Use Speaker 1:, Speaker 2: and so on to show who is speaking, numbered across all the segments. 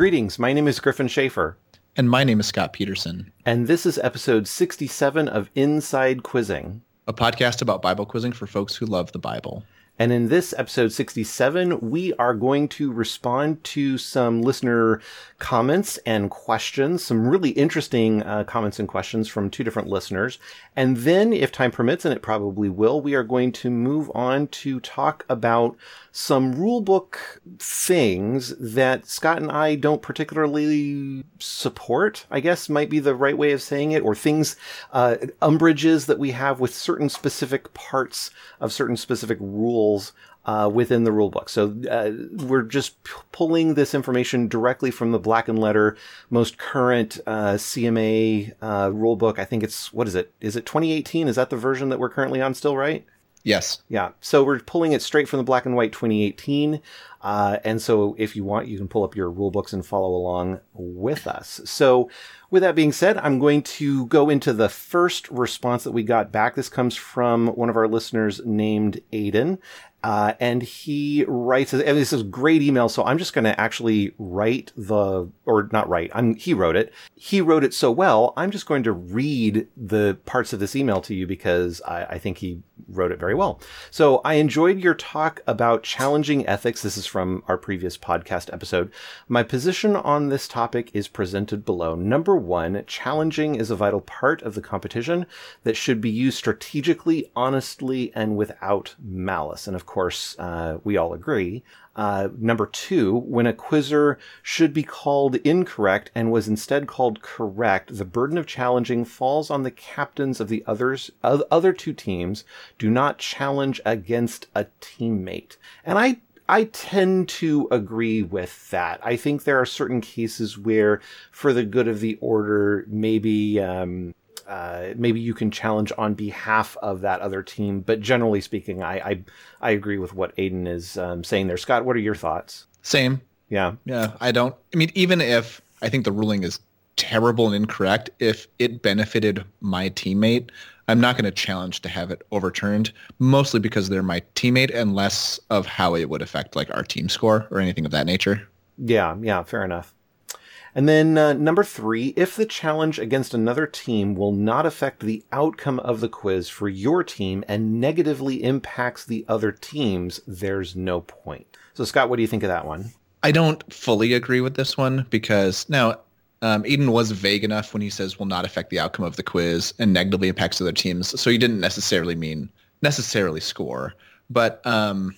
Speaker 1: Greetings, my name is Gryphon Shafer.
Speaker 2: And my name is Scott Peterson.
Speaker 1: And this is episode 67 of Inside Quizzing,
Speaker 2: a podcast about Bible quizzing for folks who love the Bible.
Speaker 1: And in this episode 67, we are going to respond to some listener comments and questions, some really interesting uh, comments and questions from two different listeners. And then, if time permits, and it probably will, we are going to move on to talk about some rulebook things that Scott and I don't particularly support, I guess might be the right way of saying it, or things, uh, umbrages that we have with certain specific parts of certain specific rules uh, within the rulebook. So uh, we're just p- pulling this information directly from the black and letter most current uh, CMA uh, rulebook. I think it's what is it? Is it 2018? Is that the version that we're currently on still? Right?
Speaker 2: Yes.
Speaker 1: Yeah. So we're pulling it straight from the black and white 2018. Uh, and so if you want, you can pull up your rule books and follow along with us. So with that being said, I'm going to go into the first response that we got back. This comes from one of our listeners named Aiden. Uh, and he writes, and this is great email. So I'm just going to actually write the, or not write, I'm, he wrote it. He wrote it so well. I'm just going to read the parts of this email to you because I, I think he wrote it very well. So I enjoyed your talk about challenging ethics. This is from our previous podcast episode. My position on this topic is presented below. Number one, challenging is a vital part of the competition that should be used strategically, honestly, and without malice. And of course, uh, we all agree. Uh, number two, when a quizzer should be called incorrect and was instead called correct, the burden of challenging falls on the captains of the others, other two teams. Do not challenge against a teammate. And I I tend to agree with that. I think there are certain cases where, for the good of the order, maybe um, uh, maybe you can challenge on behalf of that other team. But generally speaking, I I, I agree with what Aiden is um, saying there. Scott, what are your thoughts?
Speaker 2: Same.
Speaker 1: Yeah.
Speaker 2: Yeah. I don't. I mean, even if I think the ruling is terrible and incorrect, if it benefited my teammate, I'm not going to challenge to have it overturned, mostly because they're my teammate and less of how it would affect like our team score or anything of that nature.
Speaker 1: Yeah. Yeah. Fair enough. And then uh, number three, if the challenge against another team will not affect the outcome of the quiz for your team and negatively impacts the other teams, there's no point. So, Scott, what do you think of that one?
Speaker 2: I don't fully agree with this one because now um, Aiden was vague enough when he says will not affect the outcome of the quiz and negatively impacts other teams. So he didn't necessarily mean necessarily score, but um,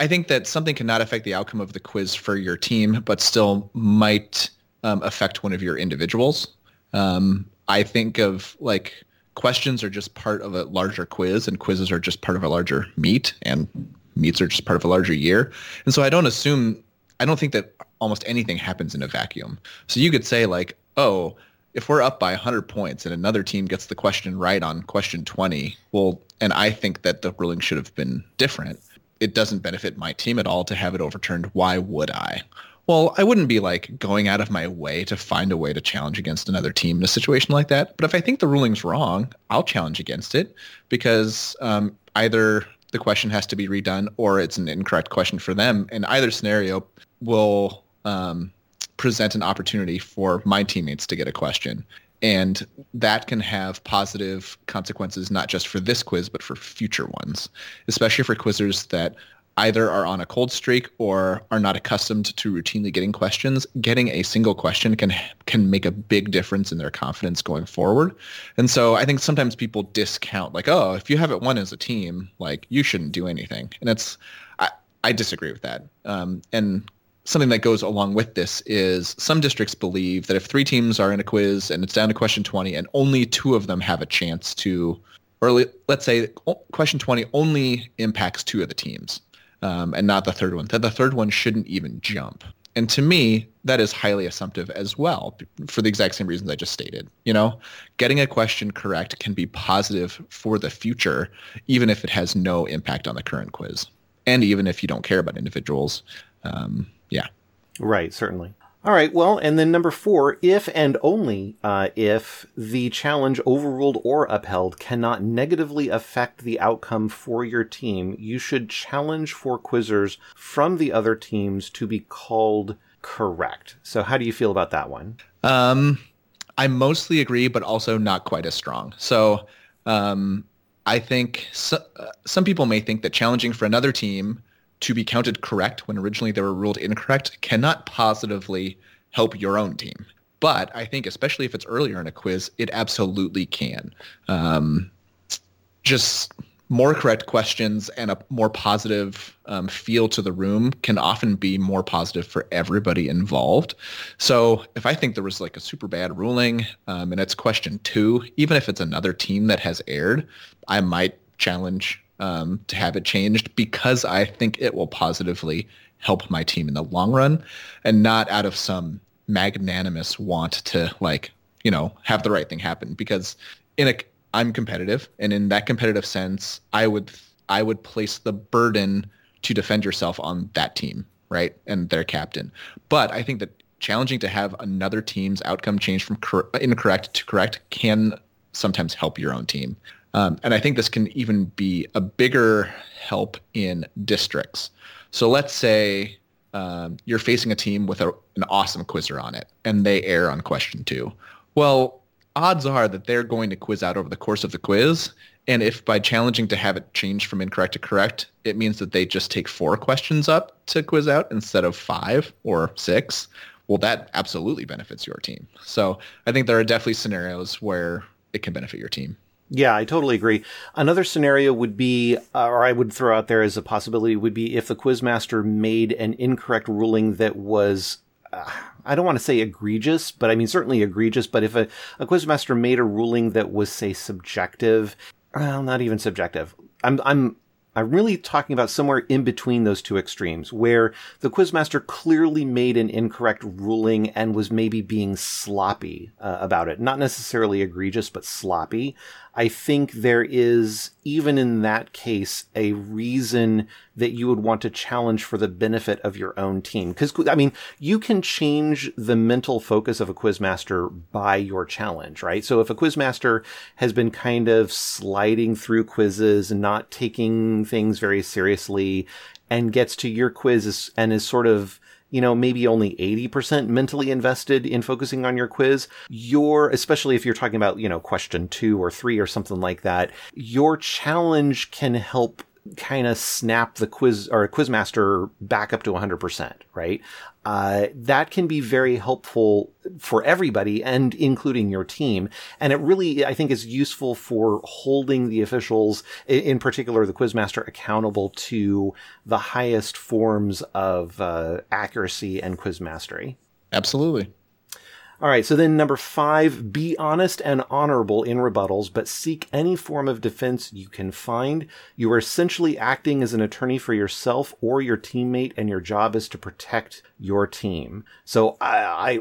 Speaker 2: I think that something cannot affect the outcome of the quiz for your team, but still might um, affect one of your individuals. Um, I think of like questions are just part of a larger quiz, and quizzes are just part of a larger meet, and meets are just part of a larger year. And so I don't assume, I don't think that almost anything happens in a vacuum. So you could say like, oh, if we're up by 100 points and another team gets the question right on question 20, well, and I think that the ruling should have been different it doesn't benefit my team at all to have it overturned. Why would I? Well, I wouldn't be like going out of my way to find a way to challenge against another team in a situation like that. But if I think the ruling's wrong, I'll challenge against it because um, either the question has to be redone or it's an incorrect question for them. And either scenario will um, present an opportunity for my teammates to get a question. And that can have positive consequences, not just for this quiz, but for future ones, especially for quizzers that either are on a cold streak or are not accustomed to routinely getting questions, getting a single question can can make a big difference in their confidence going forward. And so I think sometimes people discount like, oh, if you haven't won as a team, like you shouldn't do anything. And it's I, I disagree with that. Um, and something that goes along with this is some districts believe that if three teams are in a quiz and it's down to question 20 and only two of them have a chance to, or let's say question 20 only impacts two of the teams um, and not the third one, that the third one shouldn't even jump. And to me, that is highly assumptive as well for the exact same reasons I just stated. You know, getting a question correct can be positive for the future, even if it has no impact on the current quiz. And even if you don't care about individuals, um, yeah.
Speaker 1: Right, certainly. All right, well, and then number four, if and only uh, if the challenge overruled or upheld cannot negatively affect the outcome for your team, you should challenge for quizzers from the other teams to be called correct. So how do you feel about that one?
Speaker 2: Um, I mostly agree, but also not quite as strong. So um, I think so, uh, some people may think that challenging for another team to be counted correct when originally they were ruled incorrect cannot positively help your own team. But I think, especially if it's earlier in a quiz, it absolutely can. Um, just more correct questions and a more positive um, feel to the room can often be more positive for everybody involved. So if I think there was like a super bad ruling um, and it's question two, even if it's another team that has aired, I might challenge um, to have it changed because I think it will positively help my team in the long run and not out of some magnanimous want to like, you know, have the right thing happen because in a I'm competitive, and in that competitive sense, I would I would place the burden to defend yourself on that team, right, and their captain. But I think that challenging to have another team's outcome change from cor- incorrect to correct can sometimes help your own team. Um, and I think this can even be a bigger help in districts. So let's say um, you're facing a team with a, an awesome quizzer on it, and they err on question two. Well, odds are that they're going to quiz out over the course of the quiz. And if by challenging to have it change from incorrect to correct, it means that they just take four questions up to quiz out instead of five or six, well, that absolutely benefits your team. So I think there are definitely scenarios where it can benefit your team.
Speaker 1: Yeah, I totally agree. Another scenario would be, uh, or I would throw out there as a possibility, would be if the quizmaster made an incorrect ruling that was uh, I don't want to say egregious, but I mean certainly egregious. But if a, a quizmaster made a ruling that was, say, subjective, well, not even subjective. I'm I'm I'm really talking about somewhere in between those two extremes, where the quizmaster clearly made an incorrect ruling and was maybe being sloppy uh, about it. Not necessarily egregious, but sloppy. I think there is, even in that case, a reason that you would want to challenge for the benefit of your own team. Because, I mean, you can change the mental focus of a quizmaster by your challenge, right? So if a quizmaster has been kind of sliding through quizzes not taking things very seriously and gets to your quiz and is sort of you know, maybe only 80% mentally invested in focusing on your quiz, your, especially if you're talking about, you know, question two or three or something like that, your challenge can help kind of snap the quiz or quizmaster back up to 100%, right? Uh, that can be very helpful for everybody and including your team. And it really, I think, is useful for holding the officials, in particular the quizmaster, accountable to the highest forms of uh, accuracy and quiz mastery.
Speaker 2: Absolutely.
Speaker 1: All right, so then number five, be honest and honorable in rebuttals, but seek any form of defense you can find. You are essentially acting as an attorney for yourself or your teammate, and your job is to protect your team. So I,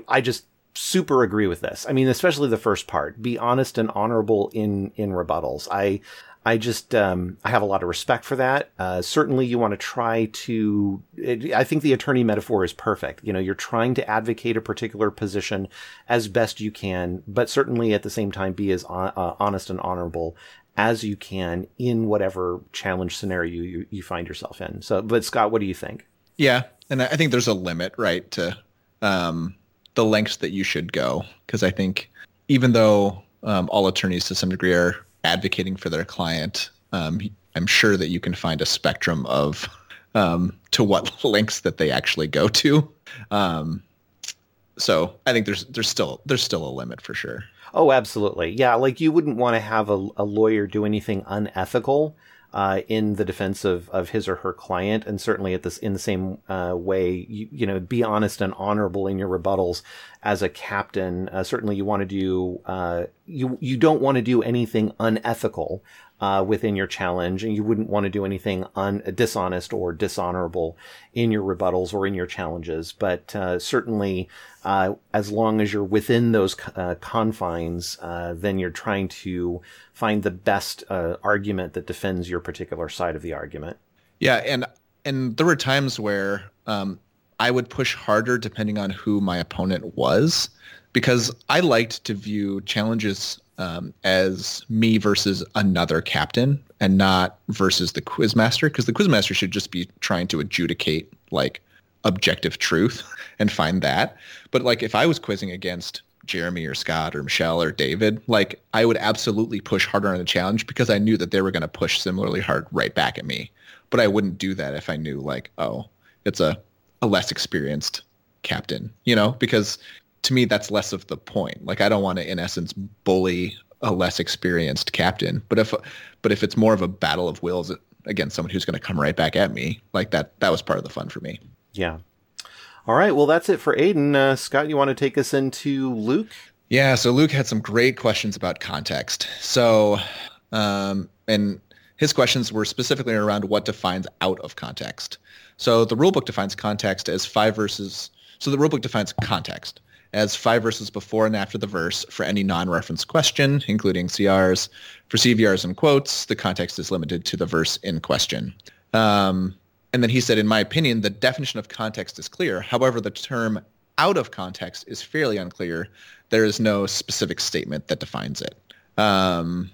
Speaker 1: I, I just super agree with this. I mean, especially the first part. Be honest and honorable in in rebuttals. I I just um, I have a lot of respect for that. Uh, certainly, you want to try to. It, I think the attorney metaphor is perfect. You know, you're trying to advocate a particular position as best you can, but certainly at the same time be as on, uh, honest and honorable as you can in whatever challenge scenario you, you find yourself in. So, but Scott, what do you think?
Speaker 2: Yeah, and I think there's a limit, right, to um, the lengths that you should go, because I think even though um, all attorneys to some degree are advocating for their client, um, I'm sure that you can find a spectrum of um, to what links that they actually go to. Um, so I think there's there's still there's still a limit for sure.
Speaker 1: Oh, absolutely. Yeah, like you wouldn't want to have a, a lawyer do anything unethical uh, in the defense of, of his or her client, and certainly at this in the same uh, way, you, you know, be honest and honorable in your rebuttals as a captain. Uh, certainly, you want to do uh, you you don't want to do anything unethical uh, within your challenge, and you wouldn't want to do anything un- dishonest or dishonorable in your rebuttals or in your challenges. But uh, certainly, uh, as long as you're within those uh, confines, uh, then you're trying to find the best uh, argument that defends your particular side of the argument.
Speaker 2: Yeah, and and there were times where um, I would push harder depending on who my opponent was, because I liked to view challenges um, as me versus another captain and not versus the quizmaster because the quizmaster should just be trying to adjudicate like objective truth and find that. But like if I was quizzing against Jeremy or Scott or Michelle or David, like I would absolutely push harder on the challenge because I knew that they were going to push similarly hard right back at me. But I wouldn't do that if I knew like, oh, it's a, a less experienced captain, you know, because to me that's less of the point. Like I don't want to in essence bully a less experienced captain, but if but if it's more of a battle of wills against someone who's going to come right back at me, like that that was part of the fun for me.
Speaker 1: Yeah. All right. Well, that's it for Aiden. Uh, Scott, you want to take us into Luke?
Speaker 2: Yeah. So Luke had some great questions about context. So, um, and his questions were specifically around what defines out of context. So the rulebook defines context as five verses. So the rulebook defines context as five verses before and after the verse for any non-reference question, including CRs. For CVRs and quotes, the context is limited to the verse in question. Um, and then he said, in my opinion, the definition of context is clear. However, the term out of context is fairly unclear. There is no specific statement that defines it. Um,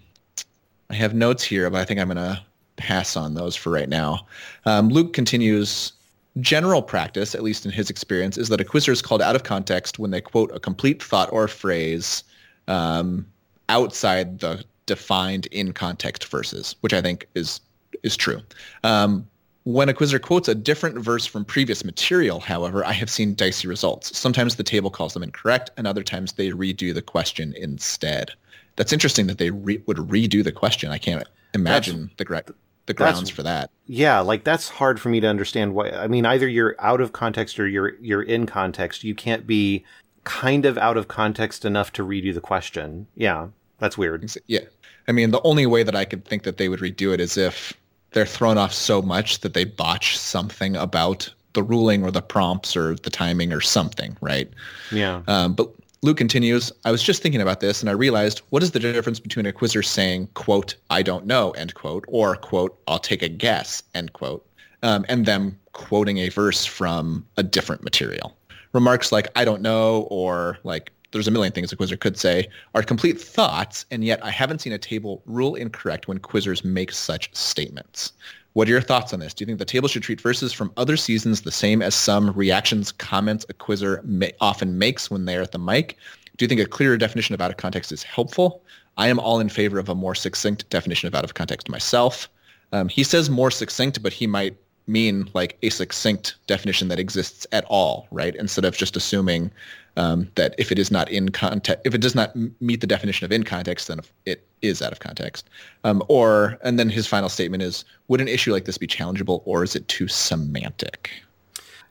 Speaker 2: I have notes here, but I think I'm going to pass on those for right now. Um, Luke continues, general practice, at least in his experience, is that a quizzer is called out of context when they quote a complete thought or phrase um, outside the defined in context verses, which I think is is true. Um, when a quizzer quotes a different verse from previous material, however, I have seen dicey results. Sometimes the table calls them incorrect, and other times they redo the question instead. That's interesting that they re- would redo the question. I can't imagine that's, the the grounds for that.
Speaker 1: Yeah, like that's hard for me to understand. Why? I mean, either you're out of context or you're you're in context. You can't be kind of out of context enough to redo the question. Yeah, that's weird.
Speaker 2: Yeah, I mean, the only way that I could think that they would redo it is if they're thrown off so much that they botch something about the ruling or the prompts or the timing or something, right?
Speaker 1: Yeah.
Speaker 2: Um, but Luke continues, I was just thinking about this and I realized what is the difference between a quizzer saying, quote, I don't know, end quote, or quote, I'll take a guess, end quote, um, and them quoting a verse from a different material. Remarks like, I don't know, or like, there's a million things a quizzer could say, are complete thoughts, and yet I haven't seen a table rule incorrect when quizzers make such statements. What are your thoughts on this? Do you think the table should treat verses from other seasons the same as some reactions, comments a quizzer may, often makes when they're at the mic? Do you think a clearer definition of out of context is helpful? I am all in favor of a more succinct definition of out of context myself. Um, he says more succinct, but he might mean like a succinct definition that exists at all, right? Instead of just assuming um, that if it is not in context, if it does not meet the definition of in context, then it is out of context. Um, or, and then his final statement is, would an issue like this be challengeable or is it too semantic?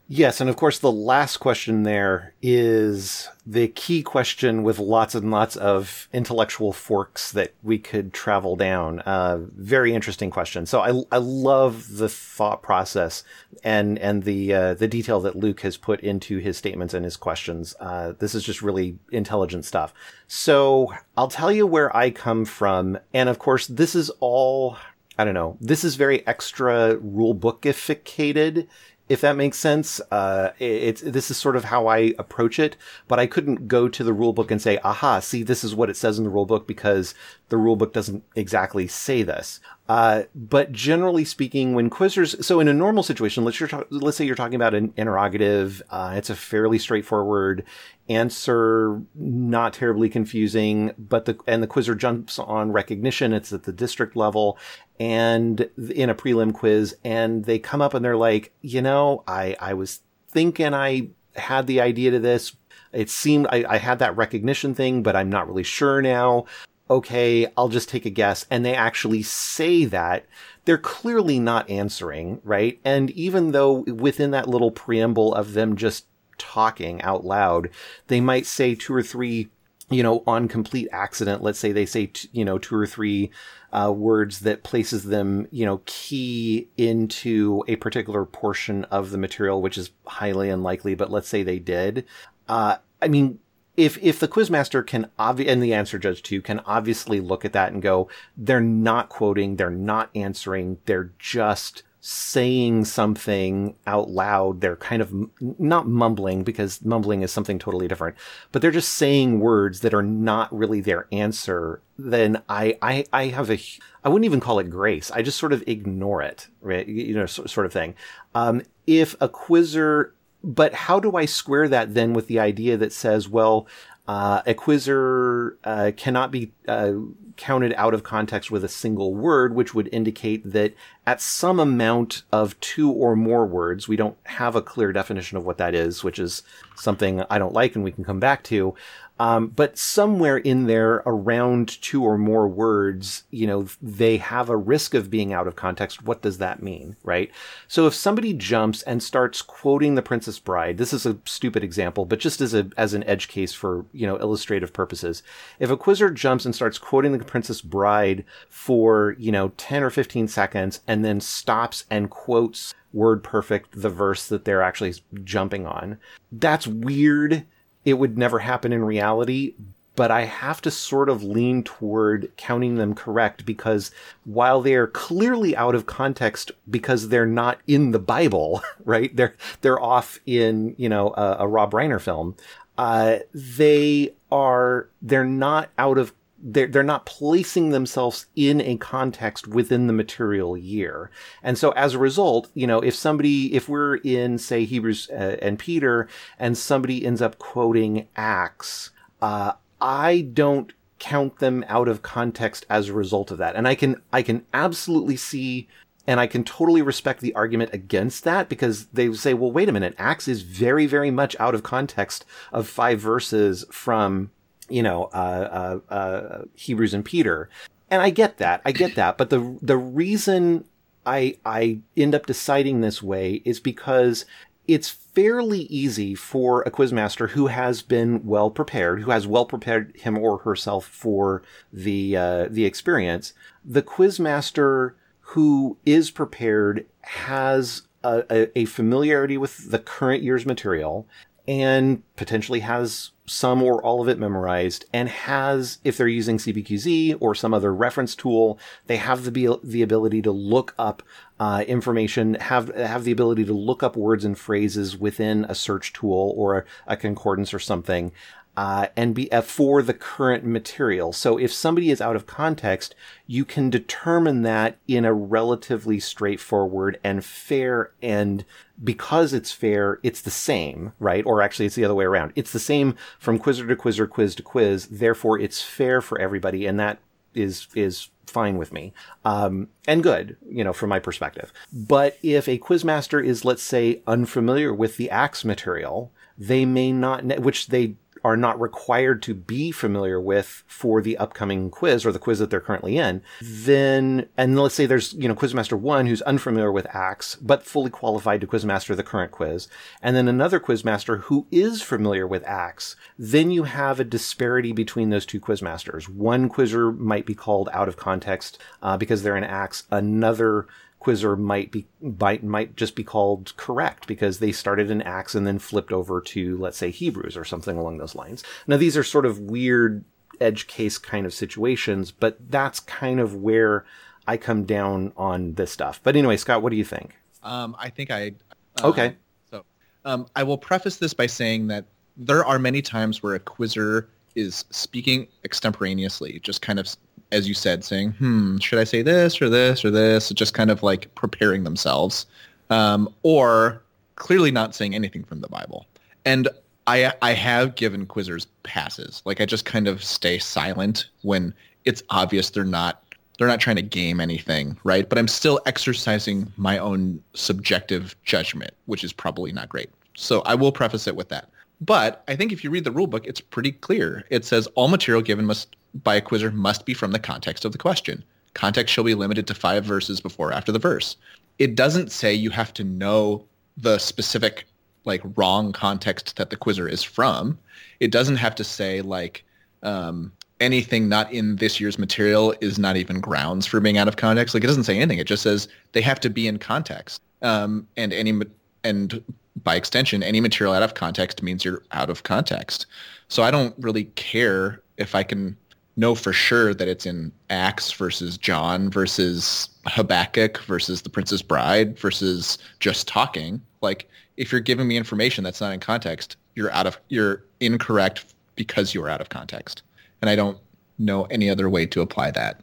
Speaker 1: Yes, and of course, the last question there is the key question with lots and lots of intellectual forks that we could travel down. Uh, very interesting question. So I, I love the thought process and and the uh, the detail that Luke has put into his statements and his questions. Uh, this is just really intelligent stuff. So I'll tell you where I come from, and of course, this is all I don't know. This is very extra rule bookificated if that makes sense. Uh, it's this is sort of how I approach it, but I couldn't go to the rule book and say, "Aha, see, this is what it says in the rule book," because the rule book doesn't exactly say this. Uh, but generally speaking, when quizzers, so in a normal situation, let's let's say you're talking about an interrogative, uh, it's a fairly straightforward answer, not terribly confusing, but the and the quizzer jumps on recognition. It's at the district level, and in a prelim quiz, and they come up and they're like, you know, I I was thinking I had the idea to this. It seemed I, I had that recognition thing, but I'm not really sure now okay, I'll just take a guess. And they actually say that they're clearly not answering, right? And even though within that little preamble of them just talking out loud, they might say two or three, you know, on complete accident. Let's say they say, t- you know, two or three uh, words that places them, you know, key into a particular portion of the material, which is highly unlikely, but let's say they did. Uh, I mean, if if the quizmaster can obvi- and the answer judge too can obviously look at that and go they're not quoting they're not answering they're just saying something out loud they're kind of m- not mumbling because mumbling is something totally different but they're just saying words that are not really their answer then i i i have a i wouldn't even call it grace i just sort of ignore it right? You know sort of thing. Um if a quizzer but how do I square that then with the idea that says, well, uh, a quizzer uh, cannot be uh, counted out of context with a single word, which would indicate that at some amount of two or more words, we don't have a clear definition of what that is, which is something I don't like and we can come back to. Um, but somewhere in there around two or more words, you know, they have a risk of being out of context. What does that mean? Right. So if somebody jumps and starts quoting the Princess Bride, this is a stupid example, but just as a, as an edge case for, you know, illustrative purposes. If a quizzer jumps and starts quoting the Princess Bride for, you know, 10 or 15 seconds and then stops and quotes word perfect the verse that they're actually jumping on, that's weird it would never happen in reality, but I have to sort of lean toward counting them correct because while they're clearly out of context because they're not in the Bible, right? They're they're off in you know a, a Rob Reiner film. Uh, they are they're not out of they're, they're not placing themselves in a context within the material year. And so as a result, you know, if somebody, if we're in, say, Hebrews uh, and Peter, and somebody ends up quoting Acts, uh, I don't count them out of context as a result of that. And I can, I can absolutely see and I can totally respect the argument against that because they say, well, wait a minute. Acts is very, very much out of context of five verses from you know, uh, uh, uh, Hebrews and Peter. And I get that. I get that. But the, the reason I, I end up deciding this way is because it's fairly easy for a quizmaster who has been well prepared, who has well prepared him or herself for the uh, the experience. The quizmaster who is prepared has a, a, a, familiarity with the current year's material and potentially has some or all of it memorized and has, if they're using CBQZ or some other reference tool, they have the, the ability to look up uh, information, have, have the ability to look up words and phrases within a search tool or a, a concordance or something uh, and be uh, for the current material. So if somebody is out of context, you can determine that in a relatively straightforward and fair and because it's fair, it's the same, right? Or actually it's the other way around. It's the same from quizzer to quizzer, quiz to quiz. Therefore it's fair for everybody. And that is, is fine with me. Um, and good, you know, from my perspective. But if a quizmaster is, let's say, unfamiliar with the Acts material, they may not, which they are not required to be familiar with for the upcoming quiz or the quiz that they're currently in, then, and let's say there's, you know, Quizmaster one who's unfamiliar with Acts, but fully qualified to Quizmaster the current quiz, and then another Quizmaster who is familiar with Acts, then you have a disparity between those two Quizmasters. One quizzer might be called out of context uh, because they're in Acts. Another quizzer might be might might just be called correct because they started in Acts and then flipped over to let's say Hebrews or something along those lines. Now these are sort of weird edge case kind of situations, but that's kind of where I come down on this stuff. But anyway, Scott, what do you think?
Speaker 2: Um, I think I
Speaker 1: uh, okay.
Speaker 2: So um, I will preface this by saying that there are many times where a quizzer is speaking extemporaneously, just kind of as you said, saying, hmm, should I say this or this or this? Just kind of like preparing themselves. Um, or clearly not saying anything from the Bible. And I I have given quizzers passes. Like I just kind of stay silent when it's obvious they're not they're not trying to game anything, right? But I'm still exercising my own subjective judgment, which is probably not great. So I will preface it with that. But I think if you read the rule book, it's pretty clear. It says all material given must by a quizzer must be from the context of the question. Context shall be limited to five verses before or after the verse. It doesn't say you have to know the specific like wrong context that the quizzer is from. It doesn't have to say like um, anything not in this year's material is not even grounds for being out of context. Like it doesn't say anything. It just says they have to be in context. Um, and any and by extension, any material out of context means you're out of context. So I don't really care if I can know for sure that it's in Acts versus John versus Habakkuk versus the Princess Bride versus just talking. Like if you're giving me information that's not in context, you're out of you're incorrect because you are out of context. And I don't know any other way to apply that.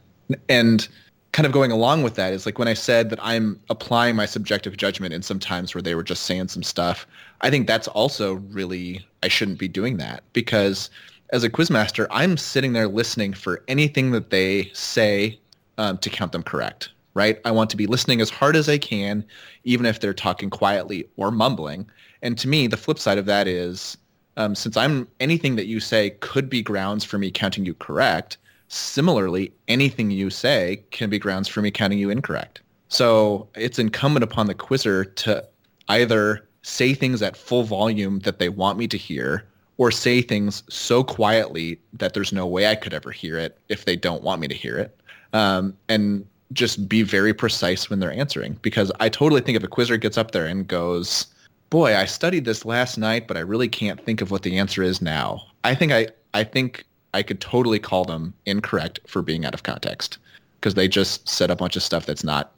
Speaker 2: And kind of going along with that is like when I said that I'm applying my subjective judgment in some times where they were just saying some stuff. I think that's also really I shouldn't be doing that because as a quizmaster, I'm sitting there listening for anything that they say um, to count them correct. Right? I want to be listening as hard as I can, even if they're talking quietly or mumbling. And to me, the flip side of that is um, since I'm anything that you say could be grounds for me counting you correct, Similarly, anything you say can be grounds for me counting you incorrect. So it's incumbent upon the quizzer to either say things at full volume that they want me to hear or say things so quietly that there's no way I could ever hear it if they don't want me to hear it. Um, and just be very precise when they're answering because I totally think if a quizzer gets up there and goes, boy, I studied this last night, but I really can't think of what the answer is now. I think I, I think I could totally call them incorrect for being out of context because they just said a bunch of stuff that's not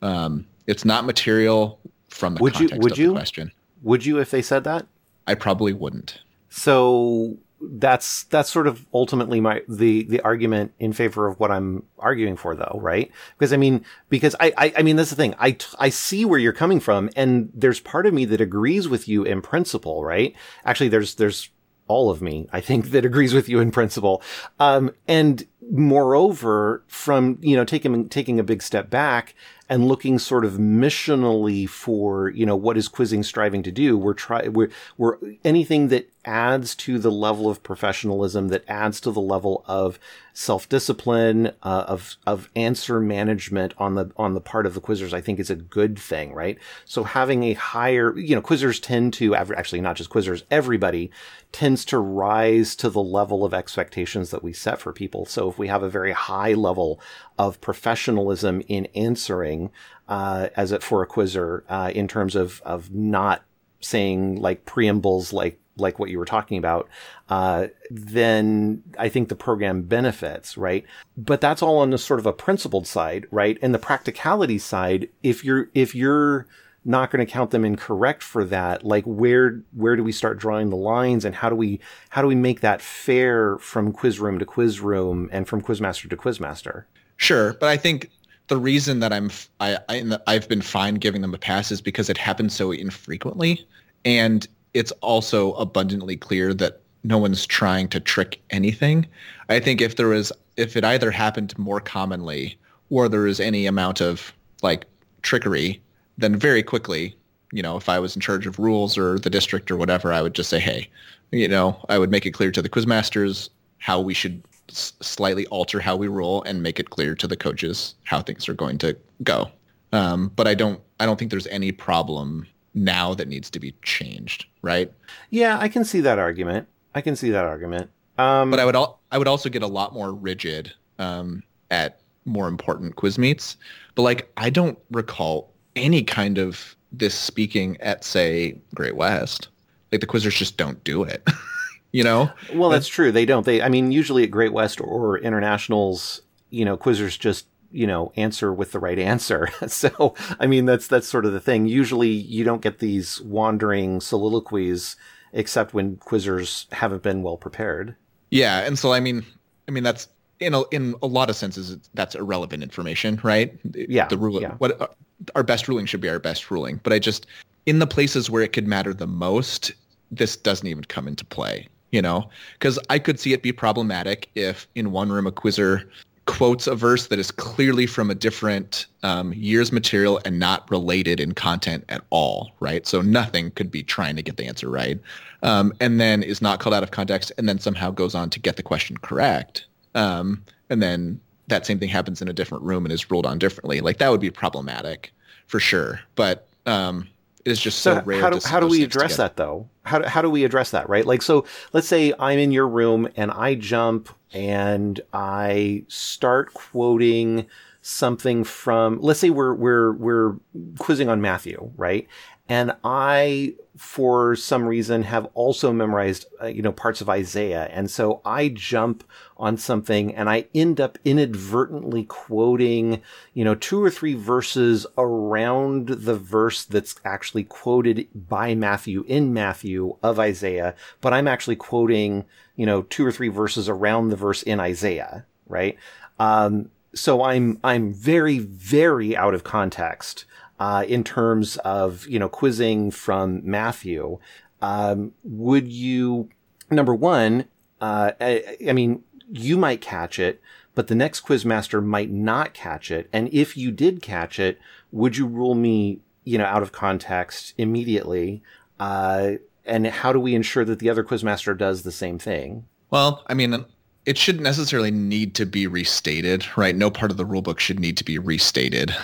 Speaker 2: um, it's not material from the
Speaker 1: would
Speaker 2: context
Speaker 1: you, would
Speaker 2: of
Speaker 1: you?
Speaker 2: the question.
Speaker 1: Would you if they said that?
Speaker 2: I probably wouldn't.
Speaker 1: So that's that's sort of ultimately my the the argument in favor of what I'm arguing for though, right? Because I mean, because I I, I mean that's the thing. I I see where you're coming from, and there's part of me that agrees with you in principle, right? Actually, there's there's all of me, I think, that agrees with you in principle. Um, and moreover, from, you know, taking, taking a big step back and looking sort of missionally for, you know, what is quizzing striving to do, we're trying, we're, we're anything that adds to the level of professionalism, that adds to the level of self-discipline, uh, of, of answer management on the, on the part of the quizzers, I think is a good thing, right? So having a higher, you know, quizzers tend to, actually not just quizzers, everybody tends to rise to the level of expectations that we set for people. So if we have a very high level of professionalism in answering, uh, as it for a quizzer, uh, in terms of, of not saying like preambles like like what you were talking about, uh, then I think the program benefits, right? But that's all on the sort of a principled side, right? And the practicality side, if you're if you're not going to count them incorrect for that, like where where do we start drawing the lines, and how do we how do we make that fair from quiz room to quiz room and from quizmaster to quizmaster?
Speaker 2: Sure, but I think the reason that I'm I, I I've been fine giving them a pass is because it happens so infrequently, and it's also abundantly clear that no one's trying to trick anything. I think if there was, if it either happened more commonly or there is any amount of like trickery, then very quickly, you know, if I was in charge of rules or the district or whatever, I would just say, hey, you know, I would make it clear to the quizmasters how we should s- slightly alter how we roll and make it clear to the coaches how things are going to go. Um, but I don't, I don't think there's any problem now that needs to be changed, right?
Speaker 1: Yeah, I can see that argument. I can see that argument. Um,
Speaker 2: but I would al- I would also get a lot more rigid um, at more important quiz meets. But like I don't recall any kind of this speaking at say Great West. Like the quizzers just don't do it. you know?
Speaker 1: Well, that's true. They don't. They I mean usually at Great West or internationals, you know, quizzers just you know answer with the right answer. So i mean that's that's sort of the thing. Usually you don't get these wandering soliloquies except when quizzers haven't been well prepared.
Speaker 2: Yeah and so i mean i mean that's in a, in a lot of senses that's irrelevant information right?
Speaker 1: Yeah
Speaker 2: the rule
Speaker 1: yeah.
Speaker 2: what uh, our best ruling should be our best ruling. But i just in the places where it could matter the most this doesn't even come into play you know? Because i could see it be problematic if in one room a quizzer quotes a verse that is clearly from a different um, year's material and not related in content at all, right? So nothing could be trying to get the answer right, um, and then is not called out of context, and then somehow goes on to get the question correct, um, and then that same thing happens in a different room and is ruled on differently. Like that would be problematic for sure, but um, it is just so,
Speaker 1: so
Speaker 2: rare.
Speaker 1: How do, how do we address
Speaker 2: together.
Speaker 1: that though? How do, how do we address that, right? Like, so let's say I'm in your room and I jump and I start quoting something from, let's say we're, we're, we're quizzing on Matthew, right? And I, for some reason, have also memorized, uh, you know, parts of Isaiah. And so I jump on something and I end up inadvertently quoting, you know, two or three verses around the verse that's actually quoted by Matthew in Matthew of Isaiah. But I'm actually quoting, you know, two or three verses around the verse in Isaiah, right? Um, so I'm I'm very very out of context uh, in terms of you know quizzing from Matthew. Um, would you number one? Uh, I, I mean, you might catch it, but the next quizmaster might not catch it. And if you did catch it, would you rule me you know out of context immediately? Uh, and how do we ensure that the other quizmaster does the same thing?
Speaker 2: Well, I mean, it shouldn't necessarily need to be restated, right? No part of the rulebook should need to be restated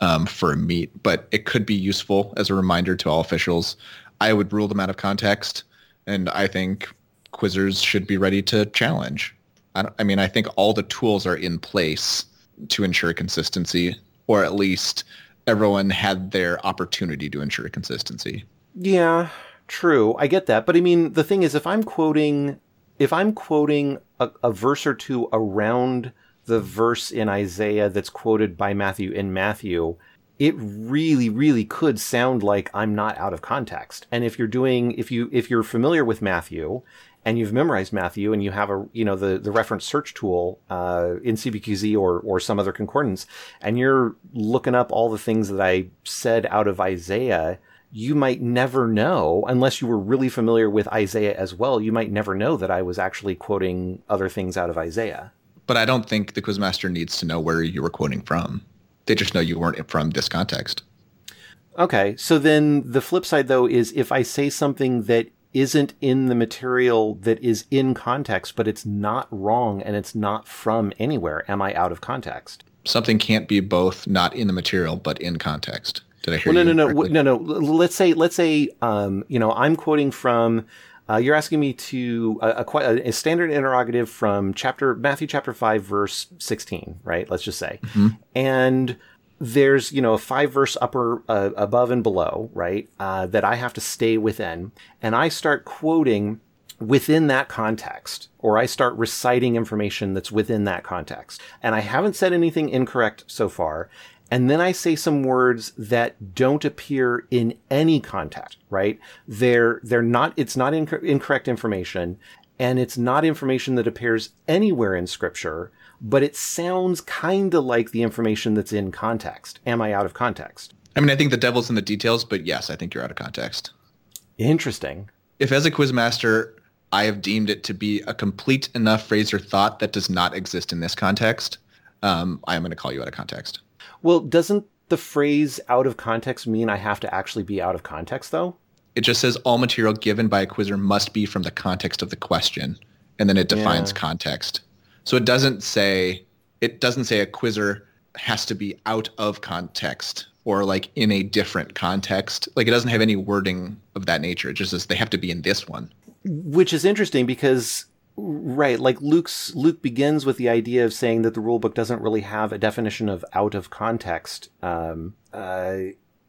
Speaker 2: um, for a meet, but it could be useful as a reminder to all officials. I would rule them out of context, and I think quizzers should be ready to challenge. I, I mean, I think all the tools are in place to ensure consistency, or at least everyone had their opportunity to ensure consistency.
Speaker 1: Yeah, true. I get that. But I mean, the thing is, if I'm quoting, if I'm quoting a, a verse or two around the verse in Isaiah that's quoted by Matthew in Matthew, it really, really could sound like I'm not out of context. And if you're doing, if you, if you're familiar with Matthew and you've memorized Matthew and you have a, you know, the, the reference search tool, uh, in CBQZ or, or some other concordance, and you're looking up all the things that I said out of Isaiah, you might never know, unless you were really familiar with Isaiah as well, you might never know that I was actually quoting other things out of Isaiah.
Speaker 2: But I don't think the quizmaster needs to know where you were quoting from. They just know you weren't from this context.
Speaker 1: Okay, so then the flip side though is if I say something that isn't in the material that is in context, but it's not wrong and it's not from anywhere, am I out of context?
Speaker 2: Something can't be both not in the material but in context. Did I hear
Speaker 1: well, no,
Speaker 2: you?
Speaker 1: no, no, no, no. Let's say, let's say, um, you know, I'm quoting from. Uh, you're asking me to a, a, a standard interrogative from chapter Matthew chapter five verse sixteen, right? Let's just say, and there's you know a five verse upper uh, above and below, right? Uh, that I have to stay within, and I start quoting within that context, or I start reciting information that's within that context, and I haven't said anything incorrect so far, and then I say some words that don't appear in any context, right? They're, they're not, it's not inc- incorrect information and it's not information that appears anywhere in scripture, but it sounds kind of like the information that's in context. Am I out of context?
Speaker 2: I mean, I think the devil's in the details, but yes, I think you're out of context.
Speaker 1: Interesting.
Speaker 2: If as a quizmaster, I have deemed it to be a complete enough phrase or thought that does not exist in this context, um, I am going to call you out of context.
Speaker 1: Well, doesn't the phrase out of context mean I have to actually be out of context though?
Speaker 2: It just says all material given by a quizzer must be from the context of the question, and then it defines
Speaker 1: Yeah.
Speaker 2: context. So it doesn't say it doesn't say a quizzer has to be out of context or like in a different context. Like it doesn't have any wording of that nature. It just says they have to be in this one.
Speaker 1: which is interesting because right like luke's luke begins with the idea of saying that the rule book doesn't really have a definition of out of context um uh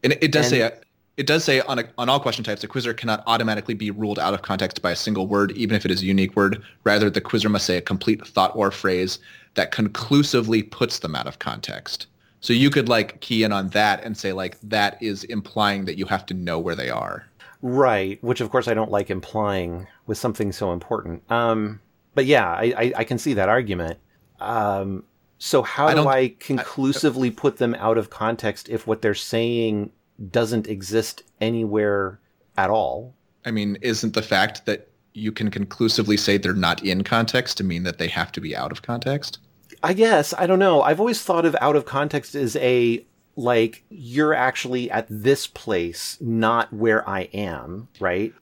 Speaker 2: And it, it does
Speaker 1: And-
Speaker 2: say it does say on a, on all question types, a quizzer cannot automatically be ruled out of context by a single word, even if it is a unique word. Rather, the quizzer must say a complete thought or phrase that conclusively puts them out of context. So you could like key in on that and say like that is implying that you have to know where they are.
Speaker 1: Right which of course i don't like implying with something so important um but yeah i i, I can see that argument um so how
Speaker 2: I
Speaker 1: do I conclusively put them out of context if what they're saying doesn't exist anywhere at all?
Speaker 2: I mean, isn't the fact that you can conclusively say they're not in context to mean that they have to be out of context?
Speaker 1: I guess I don't know. I've always thought of out of context as a like you're actually at this place, not where I am, right?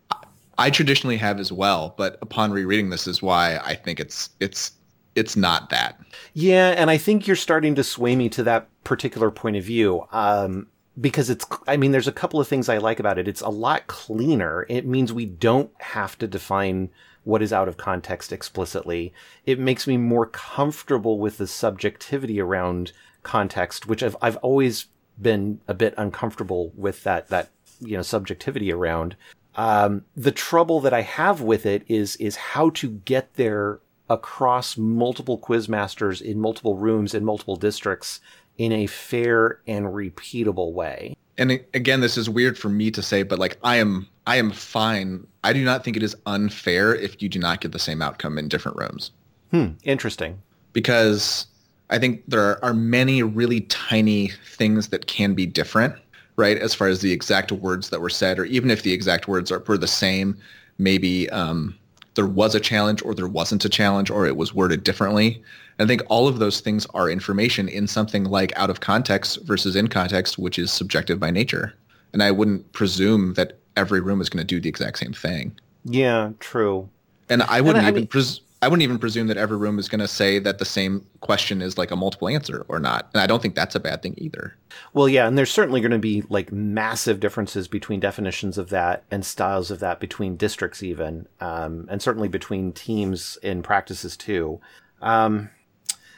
Speaker 2: I traditionally have as well, but upon rereading this is why I think it's it's it's not that.
Speaker 1: Yeah, and I think you're starting to sway me to that particular point of view. Um, because it's, I mean, there's a couple of things I like about it. It's a lot cleaner. It means we don't have to define what is out of context explicitly. It makes me more comfortable with the subjectivity around context, which I've, I've always been a bit uncomfortable with that, that, you know, subjectivity around. Um, the trouble that I have with it is, is how to get there across multiple quizmasters in multiple rooms in multiple districts in a fair and repeatable way.
Speaker 2: And again, this is weird for me to say, but like I am I am fine. I do not think it is unfair if you do not get the same outcome in different rooms.
Speaker 1: Hmm, interesting.
Speaker 2: because I think there are many really tiny things that can be different, right? As far as the exact words that were said, or even if the exact words are, were the same, maybe um, there was a challenge or there wasn't a challenge or it was worded differently. I think all of those things are information in something like out of context versus in context, which is subjective by nature. And I wouldn't presume that every room is going to do the exact same thing.
Speaker 1: Yeah, true.
Speaker 2: And I wouldn't and I even mean, pres- I wouldn't even presume that every room is going to say that the same question is like a multiple answer or not. And I don't think that's a bad thing either.
Speaker 1: Well, yeah, and there's certainly going to be like massive differences between definitions of that and styles of that between districts, even, um, and certainly between teams in practices too. Um,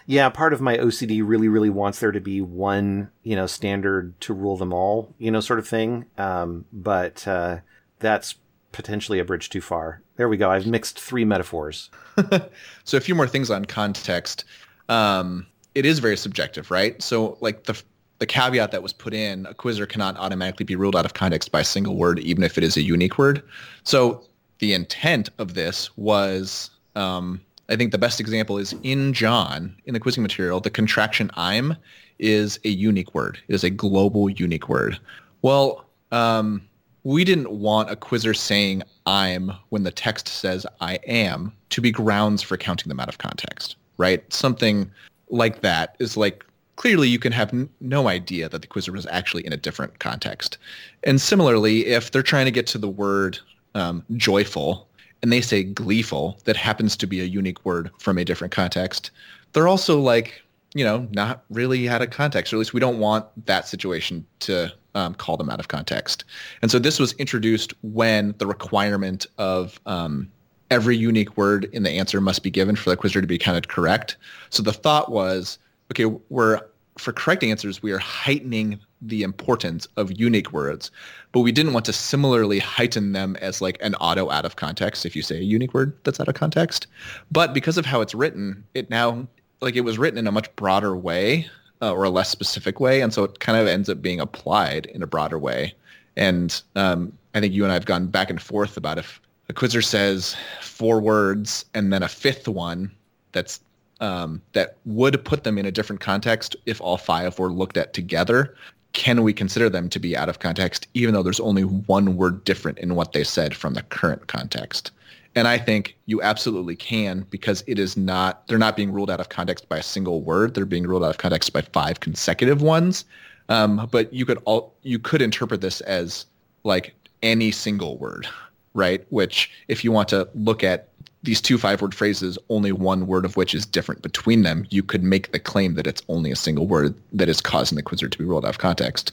Speaker 1: yeah, part of my OCD really, really wants there to be one, you know, standard to rule them all, you know, sort of thing. Um, but uh, that's potentially a bridge too far. There we go. I've mixed three metaphors.
Speaker 2: so a few more things on context. Um, it is very subjective, right? So like the the caveat that was put in, a quizzer cannot automatically be ruled out of context by a single word, even if it is a unique word. So the intent of this was, um, I think the best example is in John, in the quizzing material, the contraction I'm is a unique word. It is a global unique word. Well, um, we didn't want a quizzer saying I'm when the text says I am to be grounds for counting them out of context, right? Something like that is like clearly you can have n- no idea that the quizzer was actually in a different context. And similarly, if they're trying to get to the word um, joyful and they say gleeful, that happens to be a unique word from a different context, they're also like, you know, not really out of context, or at least we don't want that situation to um, call them out of context. And so this was introduced when the requirement of um, every unique word in the answer must be given for the quizzer to be counted correct. So the thought was, okay, we're for correct answers, we are heightening the importance of unique words, but we didn't want to similarly heighten them as like an auto out of context if you say a unique word that's out of context. But because of how it's written, it now like it was written in a much broader way uh, or a less specific way, and so it kind of ends up being applied in a broader way. And um, I think you and I have gone back and forth about if a quizzer says four words and then a fifth one that's um, that would put them in a different context if all five were looked at together. Can we consider them to be out of context, even though there's only one word different in what they said from the current context? And I think you absolutely can because it is not, they're not being ruled out of context by a single word. They're being ruled out of context by five consecutive ones. Um, but you could all, you could interpret this as like any single word, right? Which if you want to look at these two five word phrases, only one word of which is different between them, you could make the claim that it's only a single word that is causing the quizzer to be ruled out of context.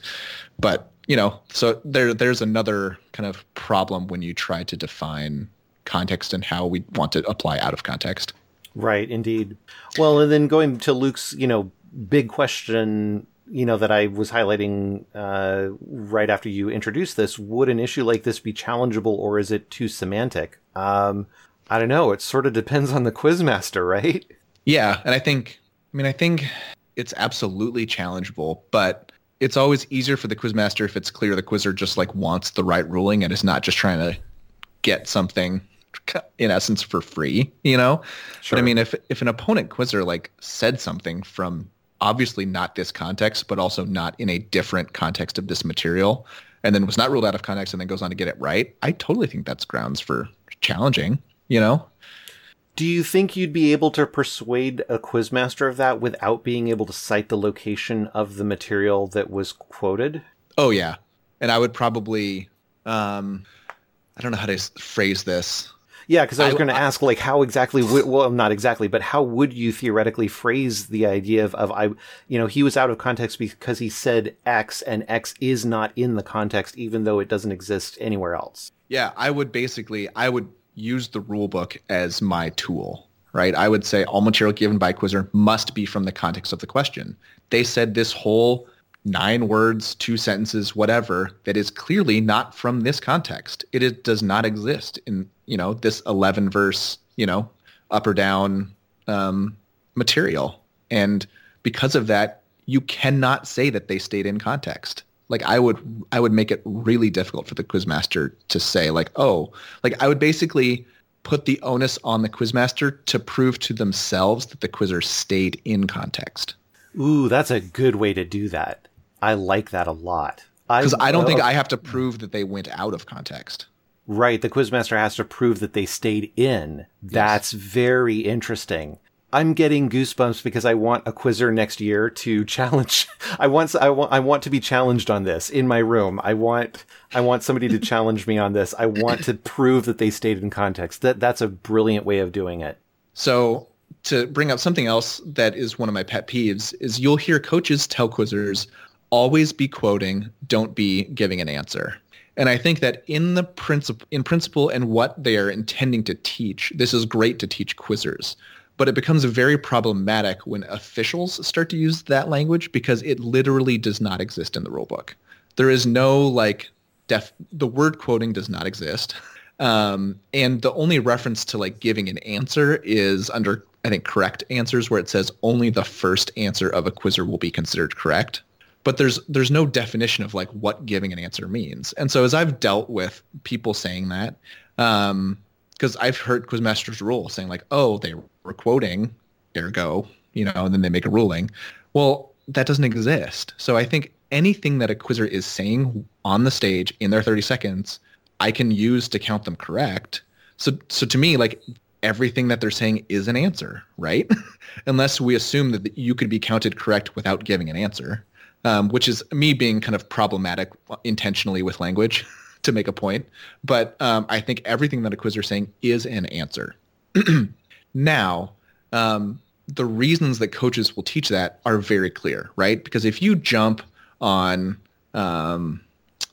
Speaker 2: But, you know, so there, there's another kind of problem when you try to define context and how we want to apply out of context.
Speaker 1: Right, indeed. Well, and then going to Luke's, you know, big question, you know, that I was highlighting uh, right after you introduced this, would an issue like this be challengeable or is it too semantic? Um, I don't know. It sort of depends on the quizmaster, right?
Speaker 2: Yeah, and I think, I mean, I think it's absolutely challengeable, but it's always easier for the quizmaster if it's clear the quizzer just like wants the right ruling and is not just trying to get something in essence for free, you know? Sure. But I mean, if if an opponent quizzer like said something from obviously not this context, but also not in a different context of this material, and then was not ruled out of context and then goes on to get it right, I totally think that's grounds for challenging, you know?
Speaker 1: Do you think you'd be able to persuade a quizmaster of that without being able to cite the location of the material that was quoted?
Speaker 2: Oh yeah. And I would probably um I don't know how to phrase this.
Speaker 1: Yeah, because I was going to ask, like, how exactly? well, not exactly, but how would you theoretically phrase the idea of, of I, you know, he was out of context because he said X, and X is not in the context, even though it doesn't exist anywhere else.
Speaker 2: Yeah, I would basically, I would use the rule book as my tool, right? I would say all material given by Quizzer must be from the context of the question. They said this whole nine words, two sentences, whatever, that is clearly not from this context. It is, does not exist in, you know, this 11 verse, you know, up or down um, material. And because of that, you cannot say that they stayed in context. Like I would, I would make it really difficult for the quizmaster to say like, oh, like I would basically put the onus on the quizmaster to prove to themselves that the quizzer stayed in context.
Speaker 1: Ooh, that's a good way to do that. I like that a lot.
Speaker 2: Because I, I, don't think I have to prove that they went out of context.
Speaker 1: Right. The quizmaster has to prove that they stayed in. That's yes. very interesting. I'm getting goosebumps because I want a quizzer next year to challenge. I want, I want, I want to be challenged on this in my room. I want, I want somebody to challenge me on this. I want to prove that they stayed in context. That, that's a brilliant way of doing it.
Speaker 2: So to bring up something else that is one of my pet peeves is you'll hear coaches tell quizzers, always be quoting, don't be giving an answer. And I think that in the principle, in principle and what they are intending to teach, this is great to teach quizzers but it becomes very problematic when officials start to use that language because it literally does not exist in the rulebook. There is no like def the word quoting does not exist. Um, and the only reference to like giving an answer is under I think correct answers where it says only the first answer of a quizzer will be considered correct. But there's there's no definition of like what giving an answer means. And so as I've dealt with people saying that, um, because I've heard Quizmaster's rule saying like, oh, they were quoting, ergo, you know, and then they make a ruling. Well, that doesn't exist. So I think anything that a quizzer is saying on the stage in their 30 seconds, I can use to count them correct. So, so to me, like everything that they're saying is an answer, right? Unless we assume that you could be counted correct without giving an answer, um, which is me being kind of problematic intentionally with language. to make a point. But um, I think everything that a quizzer is saying is an answer. now, um, the reasons that coaches will teach that are very clear, right? Because if you jump on um,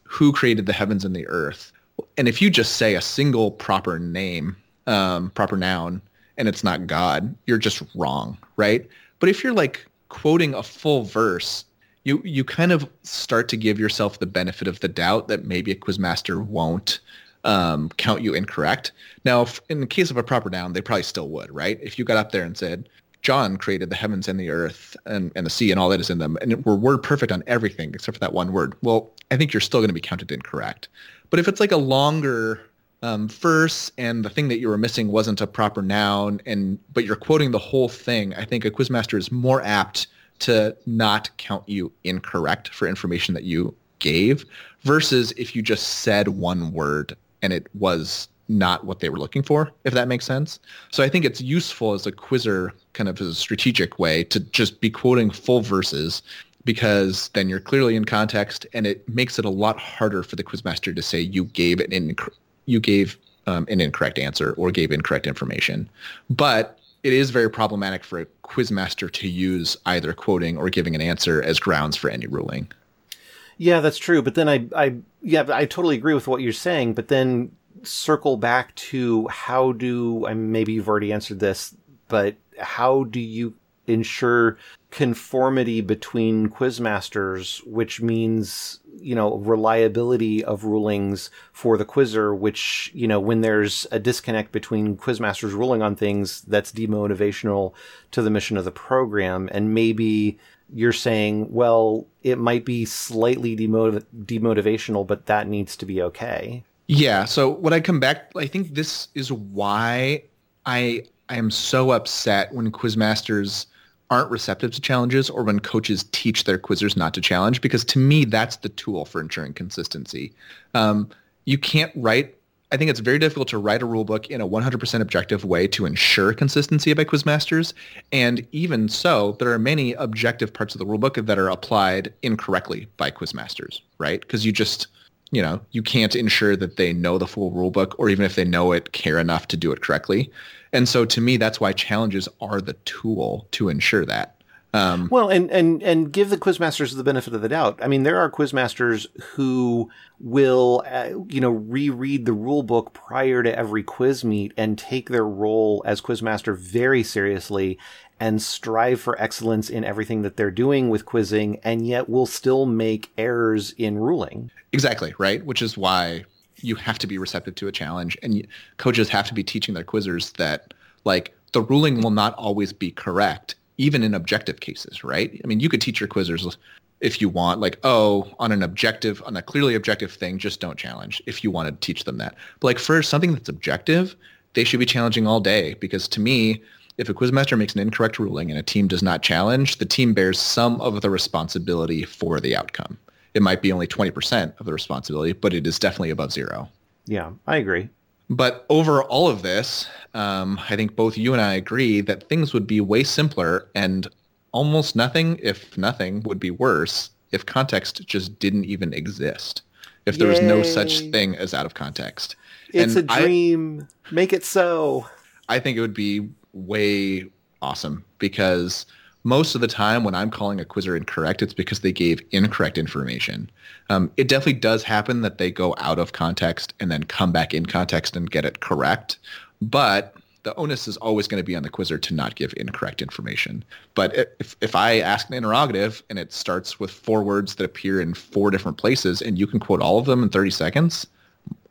Speaker 2: who created the heavens and the earth, and if you just say a single proper name, um, proper noun, and it's not God, you're just wrong, right? But if you're like quoting a full verse you you kind of start to give yourself the benefit of the doubt that maybe a quizmaster won't um, count you incorrect. Now, if, in the case of a proper noun, they probably still would, right? If you got up there and said, John created the heavens and the earth and, and the sea and all that is in them, and we're word perfect on everything except for that one word. Well, I think you're still going to be counted incorrect. But if it's like a longer um, verse and the thing that you were missing wasn't a proper noun, and but you're quoting the whole thing, I think a quizmaster is more apt to not count you incorrect for information that you gave versus if you just said one word and it was not what they were looking for, if that makes sense. So I think it's useful as a quizzer kind of as a strategic way to just be quoting full verses because then you're clearly in context and it makes it a lot harder for the quizmaster to say you gave an inc- you gave um, an incorrect answer or gave incorrect information. But it is very problematic for a quizmaster to use either quoting or giving an answer as grounds for any ruling.
Speaker 1: Yeah, that's true. But then I, I, yeah, I totally agree with what you're saying. But then circle back to how do, I maybe you've already answered this, but how do you ensure conformity between quizmasters, which means, you know, reliability of rulings for the quizzer, which, you know, when there's a disconnect between quizmasters ruling on things, that's demotivational to the mission of the program. And maybe you're saying, well, it might be slightly demotiv- demotivational, but that needs to be okay.
Speaker 2: Yeah. So when I come back, I think this is why I I am so upset when quizmasters aren't receptive to challenges or when coaches teach their quizzers not to challenge because to me that's the tool for ensuring consistency. Um, you can't write i think it's very difficult to write a rule book in a 100% objective way to ensure consistency by quizmasters. And even so there are many objective parts of the rule book that are applied incorrectly by quizmasters right? Because you just you know you can't ensure that they know the full rule book or even if they know it care enough to do it correctly and so to me, that's why challenges are the tool to ensure that.
Speaker 1: Um, well, and, and, and give the quizmasters the benefit of the doubt. I mean, there are quizmasters who will, uh, you know, reread the rule book prior to every quiz meet and take their role as quizmaster very seriously and strive for excellence in everything that they're doing with quizzing and yet will still make errors in ruling.
Speaker 2: Exactly, right? Which is why you have to be receptive to a challenge and coaches have to be teaching their quizzers that like the ruling will not always be correct even in objective cases right i mean you could teach your quizzers if you want like oh on an objective on a clearly objective thing just don't challenge if you want to teach them that but like for something that's objective they should be challenging all day because to me, if a quizmaster makes an incorrect ruling and a team does not challenge, the team bears some of the responsibility for the outcome. It might be only 20% of the responsibility, but it is definitely above zero.
Speaker 1: Yeah, I agree.
Speaker 2: But over all of this, um, I think both you and I agree that things would be way simpler and almost nothing, if nothing, would be worse if context just didn't even exist. If there was no such thing as out of context.
Speaker 1: It's and a dream. I, Make it so.
Speaker 2: I think it would be way awesome because most of the time when I'm calling a quizzer incorrect, it's because they gave incorrect information. Um, it definitely does happen that they go out of context and then come back in context and get it correct. But the onus is always going to be on the quizzer to not give incorrect information. But if, if I ask an interrogative and it starts with four words that appear in four different places and you can quote all of them in 30 seconds,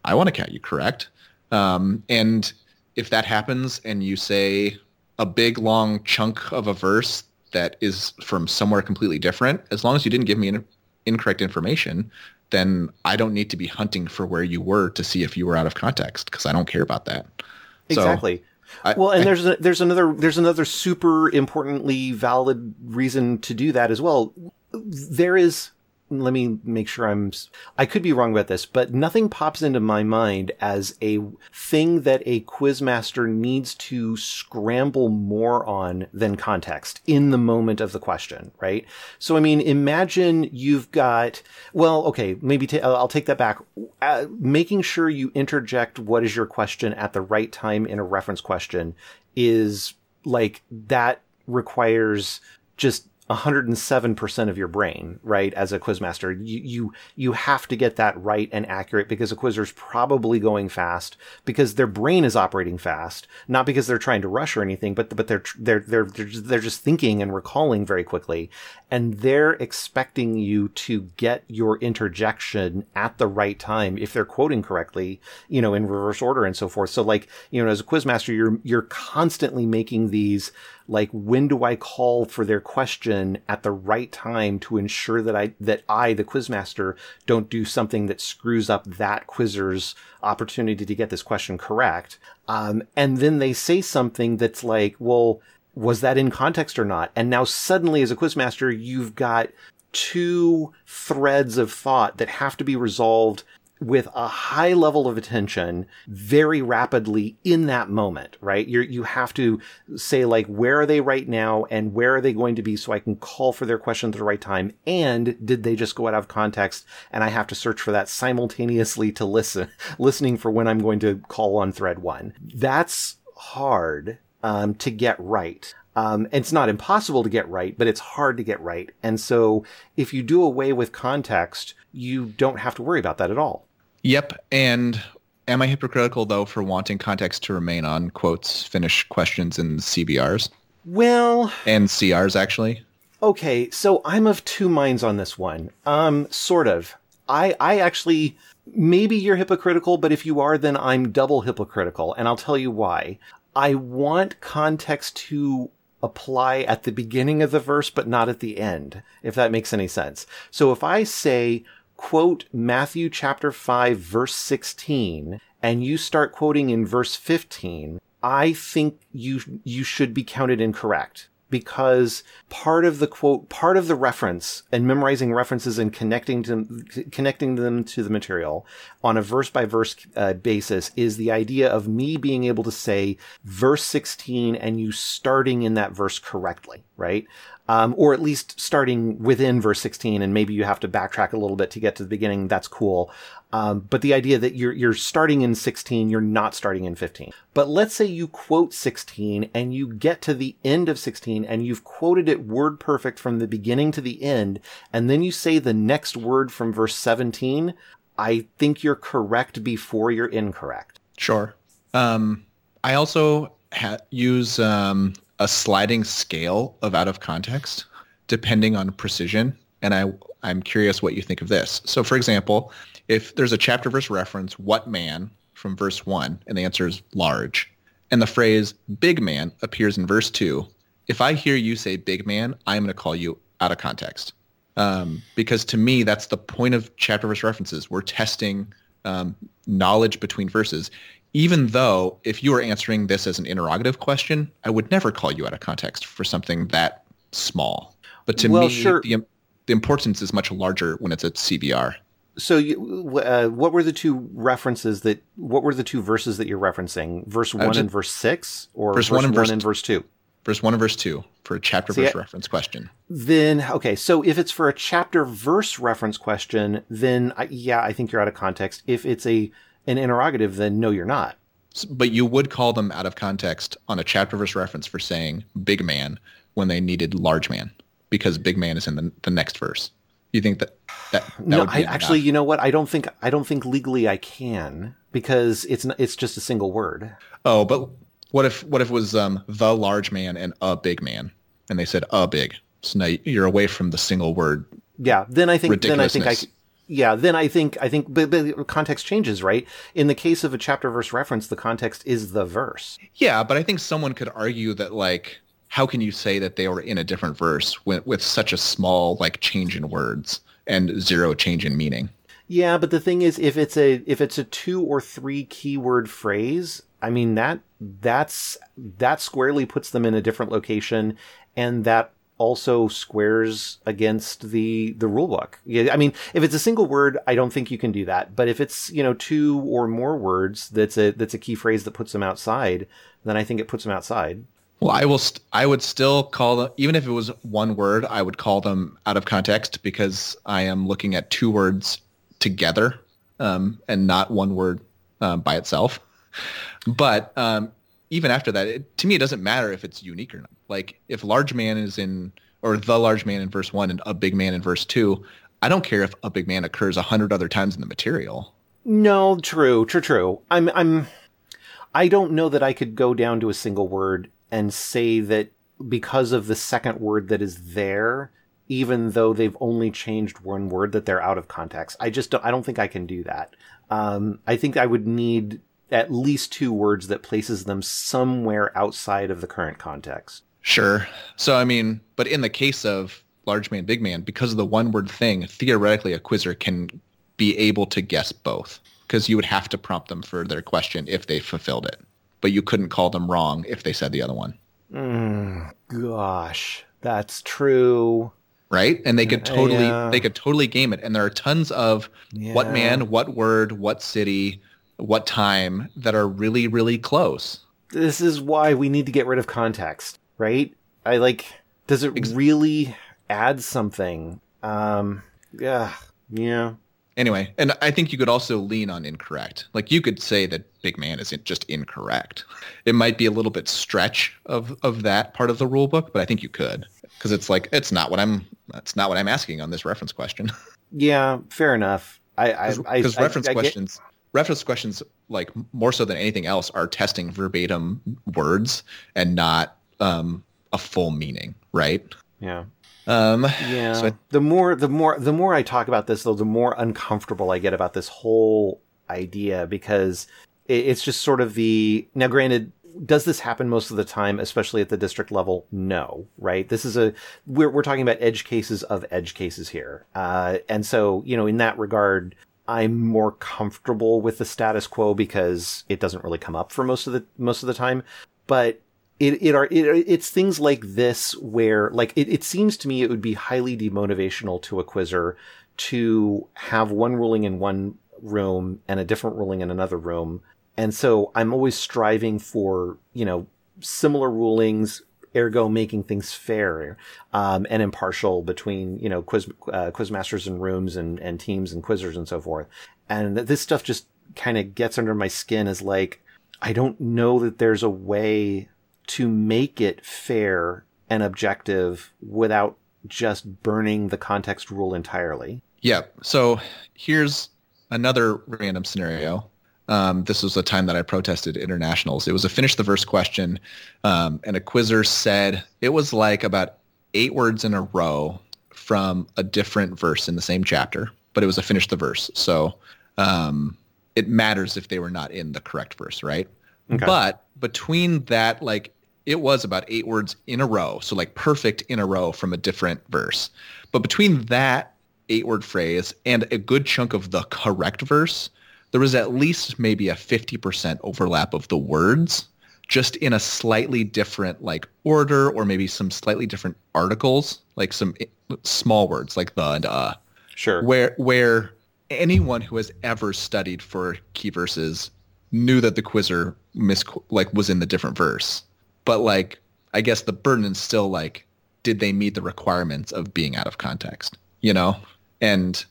Speaker 2: I want to count you correct. Um, and if that happens and you say a big long chunk of a verse that is from somewhere completely different, as long as you didn't give me in, incorrect information, then I don't need to be hunting for where you were to see if you were out of context because I don't care about that.
Speaker 1: Exactly. So, I, well, and I, there's a, there's another there's another super importantly valid reason to do that as well. There is let me make sure I'm, I could be wrong about this, but nothing pops into my mind as a thing that a quizmaster needs to scramble more on than context in the moment of the question, right? So, I mean, imagine you've got, well, okay, maybe I'll take that back. Uh, making sure you interject what is your question at the right time in a reference question is like that requires just 107% of your brain, right? As a quizmaster, you, you, you have to get that right and accurate because a quizzer's probably going fast because their brain is operating fast, not because they're trying to rush or anything, but, but they're, they're, they're, they're just, they're just thinking and recalling very quickly. And they're expecting you to get your interjection at the right time if they're quoting correctly, you know, in reverse order and so forth. So like, you know, as a quizmaster, you're, you're constantly making these like when do I call for their question at the right time to ensure that I that I the quizmaster don't do something that screws up that quizzer's opportunity to get this question correct. Um, and then they say something that's like, well, was that in context or not? And now suddenly as a quizmaster, you've got two threads of thought that have to be resolved with a high level of attention very rapidly in that moment, right? you you have to say like, where are they right now and where are they going to be so I can call for their question at the right time? And did they just go out of context? And I have to search for that simultaneously to listen, listening for when I'm going to call on thread one. That's hard, um, to get right. Um, it's not impossible to get right, but it's hard to get right. And so if you do away with context, you don't have to worry about that at all.
Speaker 2: Yep. And am I hypocritical though for wanting context to remain on quotes, finish questions in CVRs?
Speaker 1: Well,
Speaker 2: and CRs actually.
Speaker 1: Okay, so I'm of two minds on this one. Um, sort of. I I actually maybe you're hypocritical, but if you are, then I'm double hypocritical, and I'll tell you why. I want context to apply at the beginning of the verse, but not at the end, if that makes any sense. So if I say, quote Matthew chapter 5 verse 16 and you start quoting in verse 15, I think you you should be counted incorrect because part of the quote, part of the reference and memorizing references and connecting to connecting them to the material on a verse by verse basis is the idea of me being able to say verse 16 and you starting in that verse correctly, right? um, or at least starting within verse 16 and maybe you have to backtrack a little bit to get to the beginning that's cool um, but the idea that you're you're starting in 16 you're not starting in 15 but let's say you quote 16 and you get to the end of 16 and you've quoted it word perfect from the beginning to the end and then you say the next word from verse 17 i think you're correct before you're incorrect
Speaker 2: sure um, i also ha- use um, a sliding scale of out of context depending on precision. And I, I'm curious what you think of this. So for example, if there's a chapter verse reference, what man from verse one, and the answer is large, and the phrase big man appears in verse two, if I hear you say big man, I'm going to call you out of context. Um, because to me, that's the point of chapter verse references. We're testing um, knowledge between verses. even though if you were answering this as an interrogative question, I would never call you out of context for something that small. But to
Speaker 1: Well,
Speaker 2: me,
Speaker 1: sure.
Speaker 2: the, the importance is much larger when it's a CVR.
Speaker 1: So, you, uh, what were the two references that? What were the two verses that you're referencing? Verse one
Speaker 2: just-
Speaker 1: and verse six, or
Speaker 2: Verse one and verse
Speaker 1: and verse two?
Speaker 2: Verse 1 and verse 2 for a chapter
Speaker 1: See,
Speaker 2: verse
Speaker 1: I-
Speaker 2: reference question.
Speaker 1: Then okay, so if it's for a chapter verse reference question, then I, yeah, I think you're out of context. If it's a an interrogative, then no, you're not.
Speaker 2: But you would call them out of context on a chapter verse reference for saying big man when they needed large man because big man is in the, the next verse. You think that that, that
Speaker 1: no,
Speaker 2: would be
Speaker 1: I, actually, you know what? I don't think I don't think legally I can because it's n- it's just a single word.
Speaker 2: Oh, but what if what if it was um, the large man and a big man, and they said a big? So now you're away from the single word.
Speaker 1: Yeah, then I think then I think I yeah, then I think I think but, but context changes, right? In the case of a chapter verse reference, the context is the verse.
Speaker 2: Yeah, but I think someone could argue that like, how can you say that they were in a different verse with, with such a small like change in words and zero change in meaning?
Speaker 1: Yeah, but the thing is if it's a if it's a two or three keyword phrase, I mean that that's that squarely puts them in a different location and that also squares against the the rule book. Yeah, I mean, if it's a single word, I don't think you can do that. But if it's, you know, two or more words that's a that's a key phrase that puts them outside, then I think it puts them outside.
Speaker 2: Well, I will. St- I would still call them, even if it was one word, I would call them out of context because I am looking at two words together um, and not one word um, by itself. But um, even after that, it, to me, it doesn't matter if it's unique or not. Like if large man is in, or the large man in verse one and a big man in verse two, I don't care if a big man occurs a hundred other times in the material.
Speaker 1: No, true, true, true. I'm, I'm, I don't know that I could go down to a single word and say that because of the second word that is there, even though they've only changed one word, that they're out of context. I just don't, I don't think I can do that. Um, I think I would need at least two words that places them somewhere outside of the current context.
Speaker 2: Sure. So I mean, but in the case of large man, big man, because of the one word thing, theoretically a quizzer can be able to guess both because you would have to prompt them for their question if they fulfilled it. But you couldn't call them wrong if they said the other one.
Speaker 1: Mm, gosh, that's true.
Speaker 2: Right? And they could totally
Speaker 1: Yeah.
Speaker 2: they could totally game it. And there are tons of what man, what word, what city, what time that are really, really close.
Speaker 1: this is why we need to get rid of context, right? I like does it
Speaker 2: Ex-
Speaker 1: really add something? Um yeah. Yeah.
Speaker 2: Anyway, and I think you could also lean on incorrect. Like you could say that big man isn't just incorrect. It might be a little bit stretch of of that part of the rule book, but I think you could because it's like it's not what I'm that's not what I'm asking on this reference question.
Speaker 1: Yeah, fair enough. I I I
Speaker 2: Because reference
Speaker 1: I get-
Speaker 2: questions reference questions like more so than anything else are testing verbatim words and not um a full meaning, right?
Speaker 1: yeah.
Speaker 2: Um
Speaker 1: Yeah.
Speaker 2: So I-
Speaker 1: the more the more the more I talk about this though, the more uncomfortable I get about this whole idea because it, it's just sort of the now granted does this happen most of the time especially at the district level? No right? This is a we're, we're talking about edge cases of edge cases here. Uh, and so you know in that regard i'm more comfortable with the status quo because it doesn't really come up for most of the most of the time. But it it are it, it's things like this where like it, it seems to me it would be highly demotivational to a quizzer to have one ruling in one room and a different ruling in another room. And so i'm always striving for you know similar rulings ergo making things fair um, and impartial between you know quiz uh, quizmasters and rooms and and teams and quizzers and so forth. And this stuff just kind of gets under my skin as like I don't know that there's a way to make it fair and objective without just burning the context rule entirely.
Speaker 2: Yeah. So here's another random scenario. Um, this was a time that I protested internationals. It was a finish the verse question, um, and a quizzer said it was like about eight words in a row from a different verse in the same chapter, but it was a finish the verse. So um, it matters if they were not in the correct verse, right?
Speaker 1: Okay.
Speaker 2: But between that, like it was about eight words in a row, so like perfect in a row from a different verse. But between that eight word phrase and a good chunk of the correct verse, there was at least maybe a 50% overlap of the words just in a slightly different like order or maybe some slightly different articles like some small words like the and uh.
Speaker 1: Sure.
Speaker 2: Where where anyone who has ever studied for key verses knew that the quizzer mis like was in the different verse but like i guess the burden is still like did they meet the requirements of being out of context you know and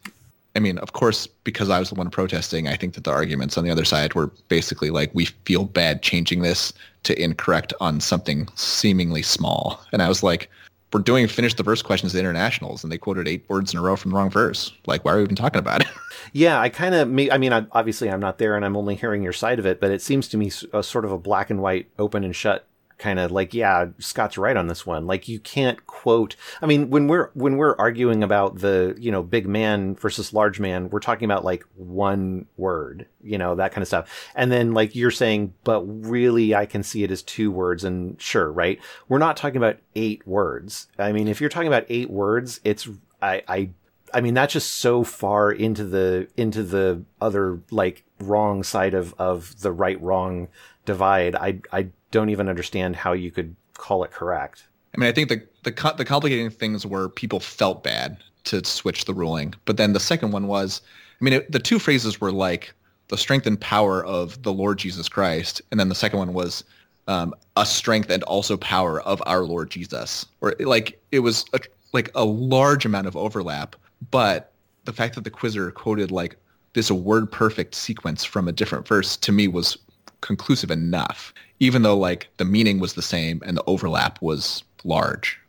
Speaker 2: I mean, of course, because I was the one protesting, I think that the arguments on the other side were basically like, we feel bad changing this to incorrect on something seemingly small. And I was like, we're doing finish the verse questions at internationals and they quoted eight words in a row from the wrong verse. Like, why are we even talking about it?
Speaker 1: Yeah, I kind of, I mean, obviously I'm not there and I'm only hearing your side of it, but it seems to me a uh, sort of a black and white, open and shut kind of like, yeah, Scott's right on this one. Like you can't quote. I mean, when we're when we're arguing about the you know big man versus large man, we're talking about like one word, you know that kind of stuff. And then like you're saying, but really, I can see it as two words. And sure, right? We're not talking about eight words. I mean, if you're talking about eight words, it's I I I mean that's just so far into the into the other like wrong side of of the right wrong divide. I I don't even understand how you could call it correct.
Speaker 2: I mean, I think the the the complicating things were people felt bad to switch the ruling, but then the second one was, I mean, it, the two phrases were like the strength and power of the Lord Jesus Christ, and then the second one was um, a strength and also power of our Lord Jesus, or like it was a, like a large amount of overlap, but the fact that the quizzer quoted like this word perfect sequence from a different verse to me was conclusive enough, even though like the meaning was the same and the overlap was large.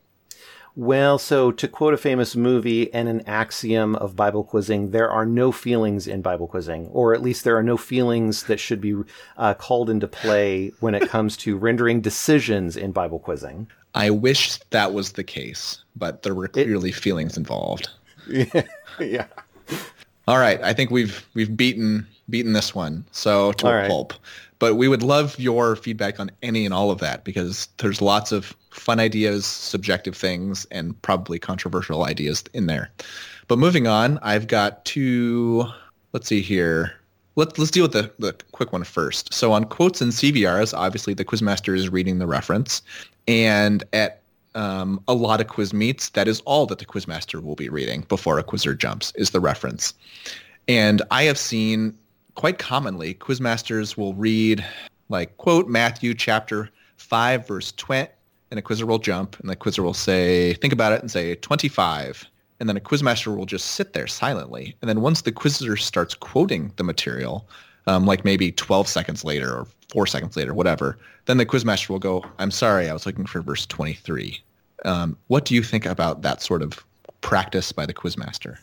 Speaker 1: Well, so to quote a famous movie and an axiom of Bible quizzing, there are no feelings in Bible quizzing, or at least there are no feelings that should be uh, called into play when it comes to rendering decisions in Bible quizzing.
Speaker 2: I wish that was the case, but there were clearly it, feelings involved.
Speaker 1: Yeah. yeah.
Speaker 2: All right, I think we've we've beaten beaten this one. So to all a right. pulp. But we would love your feedback on any and all of that because there's lots of fun ideas, subjective things, and probably controversial ideas in there. But moving on, I've got two. Let's see here. Let's let's deal with the, the quick one first. So on quotes and CVRs, obviously the quizmaster is reading the reference, and at um, a lot of quiz meets, that is all that the quizmaster will be reading before a quizzer jumps is the reference. And I have seen quite commonly, quizmasters will read like quote Matthew chapter five verse twenty, and a quizzer will jump, and the quizzer will say, think about it, and say twenty-five, and then a quizmaster will just sit there silently, and then once the quizzer starts quoting the material, um, like maybe twelve seconds later or four seconds later, whatever, then the quizmaster will go, I'm sorry, I was looking for verse twenty-three. Um, what do you think about that sort of practice by the quizmaster?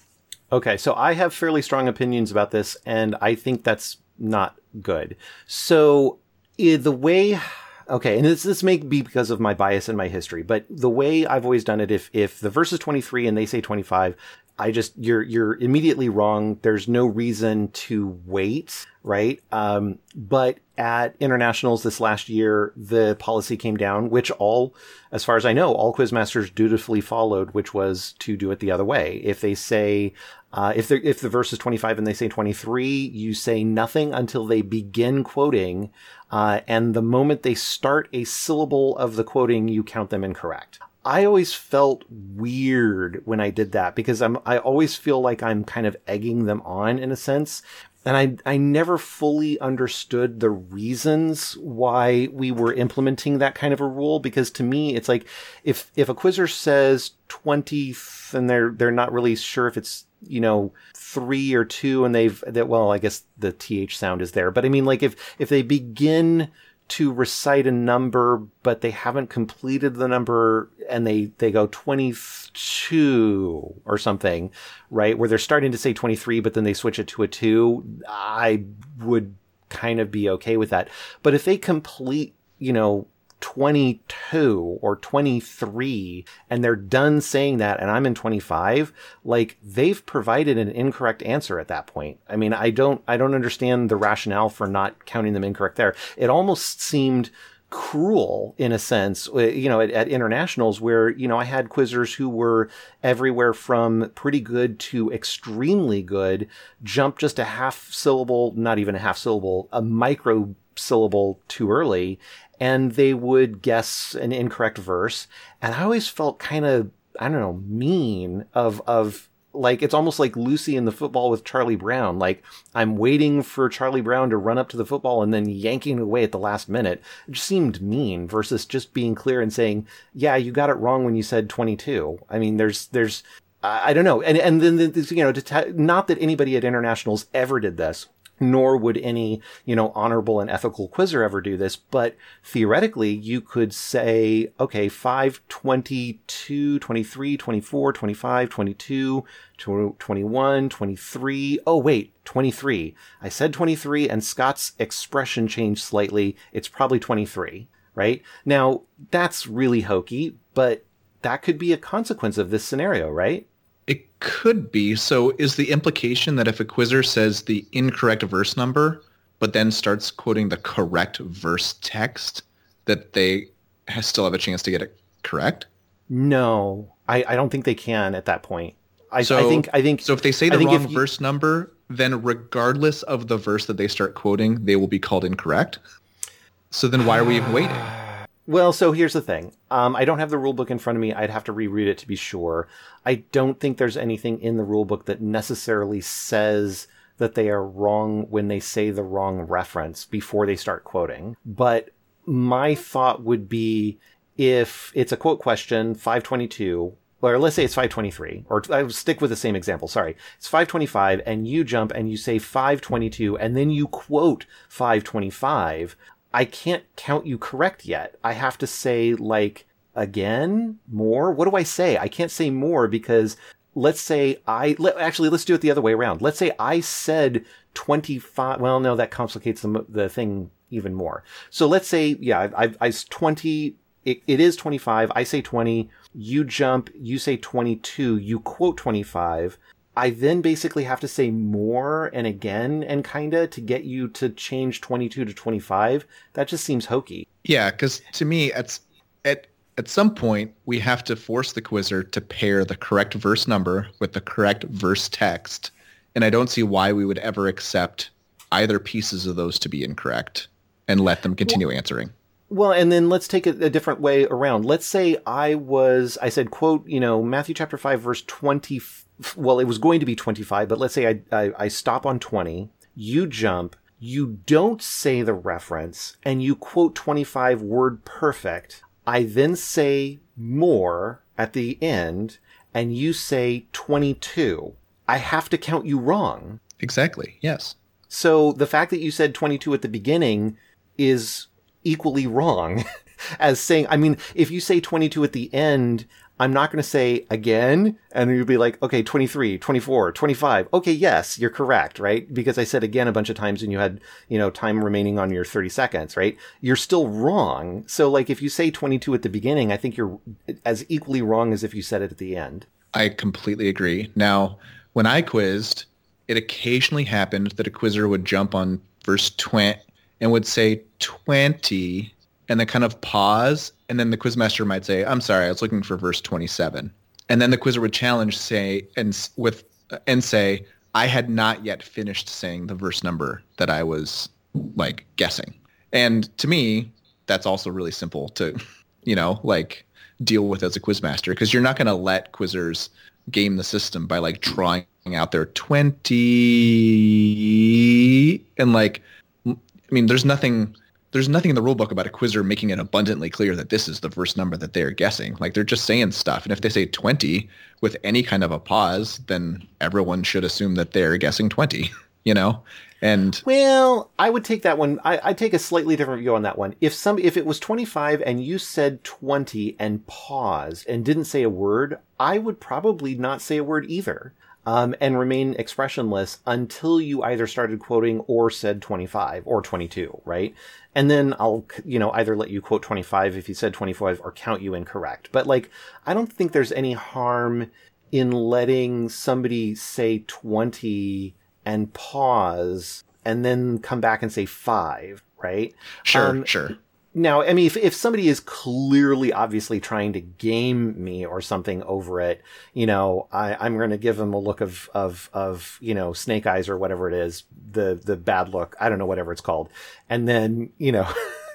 Speaker 1: Okay, so I have fairly strong opinions about this, and I think that's not good. So eh, the way, okay, and this this may be because of my bias and my history, but the way I've always done it, if if the verse is twenty three and they say twenty five, I just you're you're immediately wrong. There's no reason to wait, right? Um, but at internationals this last year, the policy came down, which all, as far as I know, all quizmasters dutifully followed, which was to do it the other way. If they say uh, if they're if the verse is 25 and they say 23, you say nothing until they begin quoting, uh, and the moment they start a syllable of the quoting, you count them incorrect. I always felt weird when I did that because I'm I always feel like I'm kind of egging them on in a sense. And I I never fully understood the reasons why we were implementing that kind of a rule because to me it's like if if a quizzer says 20 and they're they're not really sure if it's you know three or two and they've that well i guess the th sound is there but i mean like if if they begin to recite a number, but they haven't completed the number and they, they go 22 or something, right? Where they're starting to say 23, but then they switch it to a two. I would kind of be okay with that. But if they complete, you know, 22 or 23 and they're done saying that and I'm in 25, like they've provided an incorrect answer at that point. I mean, I don't I don't understand the rationale for not counting them incorrect there. It almost seemed cruel in a sense, uh, you know, at, at, internationals where, you know, I had quizzers who were everywhere from pretty good to extremely good, jump just a half syllable, not even a half syllable, a micro syllable too early, and they would guess an incorrect verse. And I always felt kind of, I don't know, mean of, of, like it's almost like Lucy in the football with Charlie Brown. Like I'm waiting for Charlie Brown to run up to the football and then yanking away at the last minute. It just seemed mean versus just being clear and saying, "Yeah, you got it wrong when you said 22." I mean, there's there's I don't know, and and then you know, to not that anybody at internationals ever did this, nor would any, you know, honorable and ethical quizzer ever do this. But theoretically, you could say, okay, 5, 22, 23, 24, 25, 22, 21, 23. Oh, wait, 23. I said 23 and Scott's expression changed slightly. It's probably 23, right? Now, that's really hokey, but that could be a consequence of this scenario, right?
Speaker 2: It could be. So is the implication that if a quizzer says the incorrect verse number, but then starts quoting the correct verse text, that they still have a chance to get it correct?
Speaker 1: No, I, I don't think they can at that point. I, so, I think I think
Speaker 2: so. If they say the wrong you, verse number, then regardless of the verse that they start quoting, they will be called incorrect. So then why are we even waiting?
Speaker 1: Well, so here's the thing. Um, I don't have the rule book in front of me. I'd have to reread it to be sure. I don't think there's anything in the rule book that necessarily says that they are wrong when they say the wrong reference before they start quoting. But my thought would be if it's a quote question, 522, or let's say it's 523, or I stick with the same example. Sorry. It's 525 and you jump and you say 522 and then you quote 525. I can't count you correct yet. I have to say like again, more. What do I say? I can't say more because let's say I let, actually let's do it the other way around. Let's say I said 25. Well, no, that complicates the, the thing even more. So let's say, yeah, I, I, I 20, it, it is 25. I say 20. You jump, you say 22. You quote 25. I then basically have to say more and again and kinda to get you to change 22 to 25. That just seems hokey.
Speaker 2: Yeah, because to me, at, at, at some point, we have to force the quizzer to pair the correct verse number with the correct verse text. And I don't see why we would ever accept either pieces of those to be incorrect and let them continue well, answering.
Speaker 1: Well, and then let's take it a different way around. Let's say I was, I said, quote, you know, Matthew chapter 5, verse 20 well, it was going to be 25, but let's say I, I, I stop on 20, you jump, you don't say the reference, and you quote 25 word perfect. I then say more at the end, and you say 22. I have to count you wrong.
Speaker 2: Exactly, yes.
Speaker 1: So the fact that you said 22 at the beginning is equally wrong as saying, I mean, if you say 22 at the end, I'm not going to say again. And you'd be like, okay, 23, 24, 25. Okay, yes, you're correct, right? Because I said again a bunch of times and you had, you know, time remaining on your 30 seconds, right? You're still wrong. So like if you say 22 at the beginning, I think you're as equally wrong as if you said it at the end.
Speaker 2: I completely agree. Now, when I quizzed, it occasionally happened that a quizzer would jump on verse 20 and would say 20 and then kind of pause and then the quizmaster might say, "I'm sorry, I was looking for verse 27." And then the quizzer would challenge, say, and with uh, and say, "I had not yet finished saying the verse number that I was like guessing." And to me, that's also really simple to, you know, like deal with as a quizmaster because you're not going to let quizzers game the system by like drawing out their 20 and like I mean, there's nothing there's nothing in the rule book about a quizzer making it abundantly clear that this is the first number that they're guessing. Like they're just saying stuff. And if they say 20 with any kind of a pause, then everyone should assume that they're guessing 20, you know? And
Speaker 1: well, I would take that one. I, I take a slightly different view on that one. If some, if it was 25 and you said 20 and paused and didn't say a word, I would probably not say a word either um, and remain expressionless until you either started quoting or said 25 or 22, right? And then I'll, you know, either let you quote 25 if you said 25 or count you incorrect. But like, I don't think there's any harm in letting somebody say 20 and pause and then come back and say five, right?
Speaker 2: Sure, um, sure
Speaker 1: now, I mean, if, if somebody is clearly, obviously trying to game me or something over it, you know, I, I'm going to give them a look of, of, of, you know, snake eyes or whatever it is, the, the bad look. I don't know, whatever it's called. And then, you know,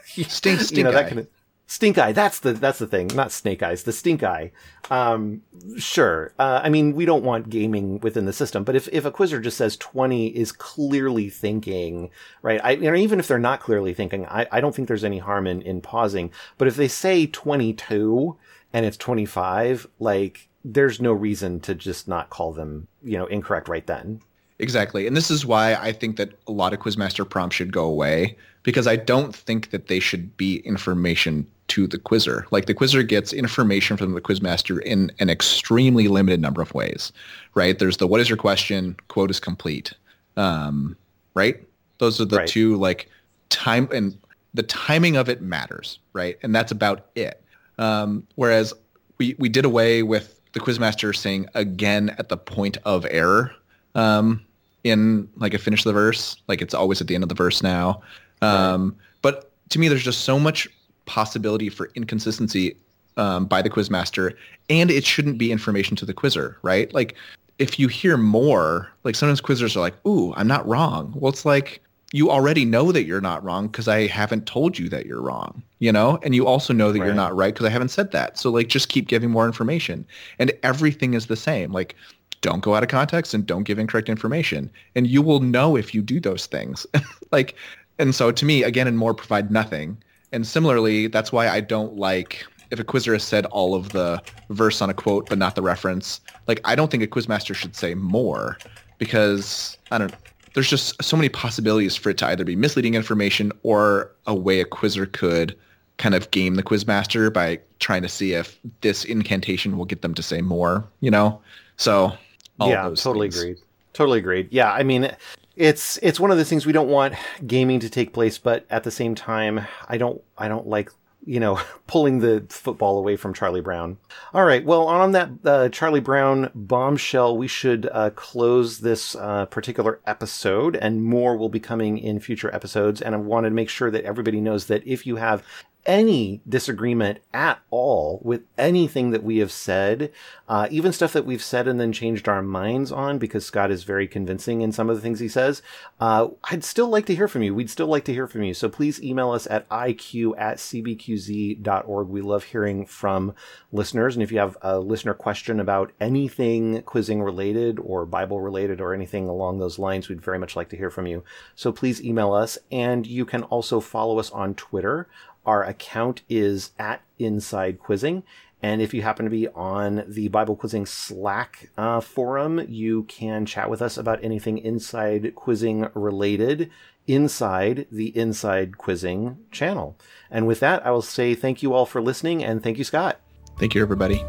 Speaker 2: stink, stink
Speaker 1: you know, that kind of, Stink eye. That's the that's the thing. Not snake eyes. The stink eye. Um, sure. Uh, I mean, we don't want gaming within the system, but if if a quizzer just says twenty is clearly thinking, right? I, you know, even if they're not clearly thinking, I, I don't think there's any harm in in pausing. But if they say twenty two and it's twenty five, like there's no reason to just not call them, you know, incorrect right then.
Speaker 2: Exactly. And this is why I think that a lot of Quizmaster prompts should go away because I don't think that they should be information to the quizzer. Like the quizzer gets information from the quizmaster in an extremely limited number of ways, right? There's the what is your question, quote is complete, um, right? Those are the
Speaker 1: Right.
Speaker 2: two like time and the timing of it matters, right? And that's about it. Um, whereas we we did away with the quizmaster saying again at the point of error um, in like a finish the verse, like it's always at the end of the verse now. Um, But to me, there's just so much possibility for inconsistency um, by the quizmaster, and it shouldn't be information to the quizzer, right? Like if you hear more, like sometimes quizzers are like, "Ooh, I'm not wrong." Well, it's like you already know that you're not wrong because I haven't told you that you're wrong, you know? And you also know that you're not right because I haven't said that. So like just keep giving more information. And everything is the same. Like don't go out of context and don't give incorrect information. And you will know if you do those things. like and so to me, again and more provide nothing. And similarly, that's why I don't like if a quizzer has said all of the verse on a quote but not the reference. Like I don't think a quizmaster should say more because I don't there's just so many possibilities for it to either be misleading information or a way a quizzer could kind of game the quizmaster by trying to see if this incantation will get them to say more, you know? So
Speaker 1: yeah, totally
Speaker 2: things.
Speaker 1: agreed. Totally agreed. Yeah, I mean, it's it's one of those things we don't want gaming to take place, but at the same time, I don't I don't like you know pulling the football away from Charlie Brown. All right, well, on that uh, Charlie Brown bombshell, we should uh, close this uh, particular episode, and more will be coming in future episodes. And I wanted to make sure that everybody knows that if you have any disagreement at all with anything that we have said, uh, even stuff that we've said and then changed our minds on because Scott is very convincing in some of the things he says, uh, I'd still like to hear from you. We'd still like to hear from you. So please email us at iq at cbqz.org. We love hearing from listeners. And if you have a listener question about anything quizzing related or Bible related or anything along those lines, we'd very much like to hear from you. So please email us. And you can also follow us on Twitter. Our account is at Inside Quizzing. And if you happen to be on the Bible Quizzing Slack uh, forum, you can chat with us about anything inside quizzing related inside the Inside Quizzing channel. And with that, I will say thank you all for listening and thank you, Scott.
Speaker 2: Thank you, everybody.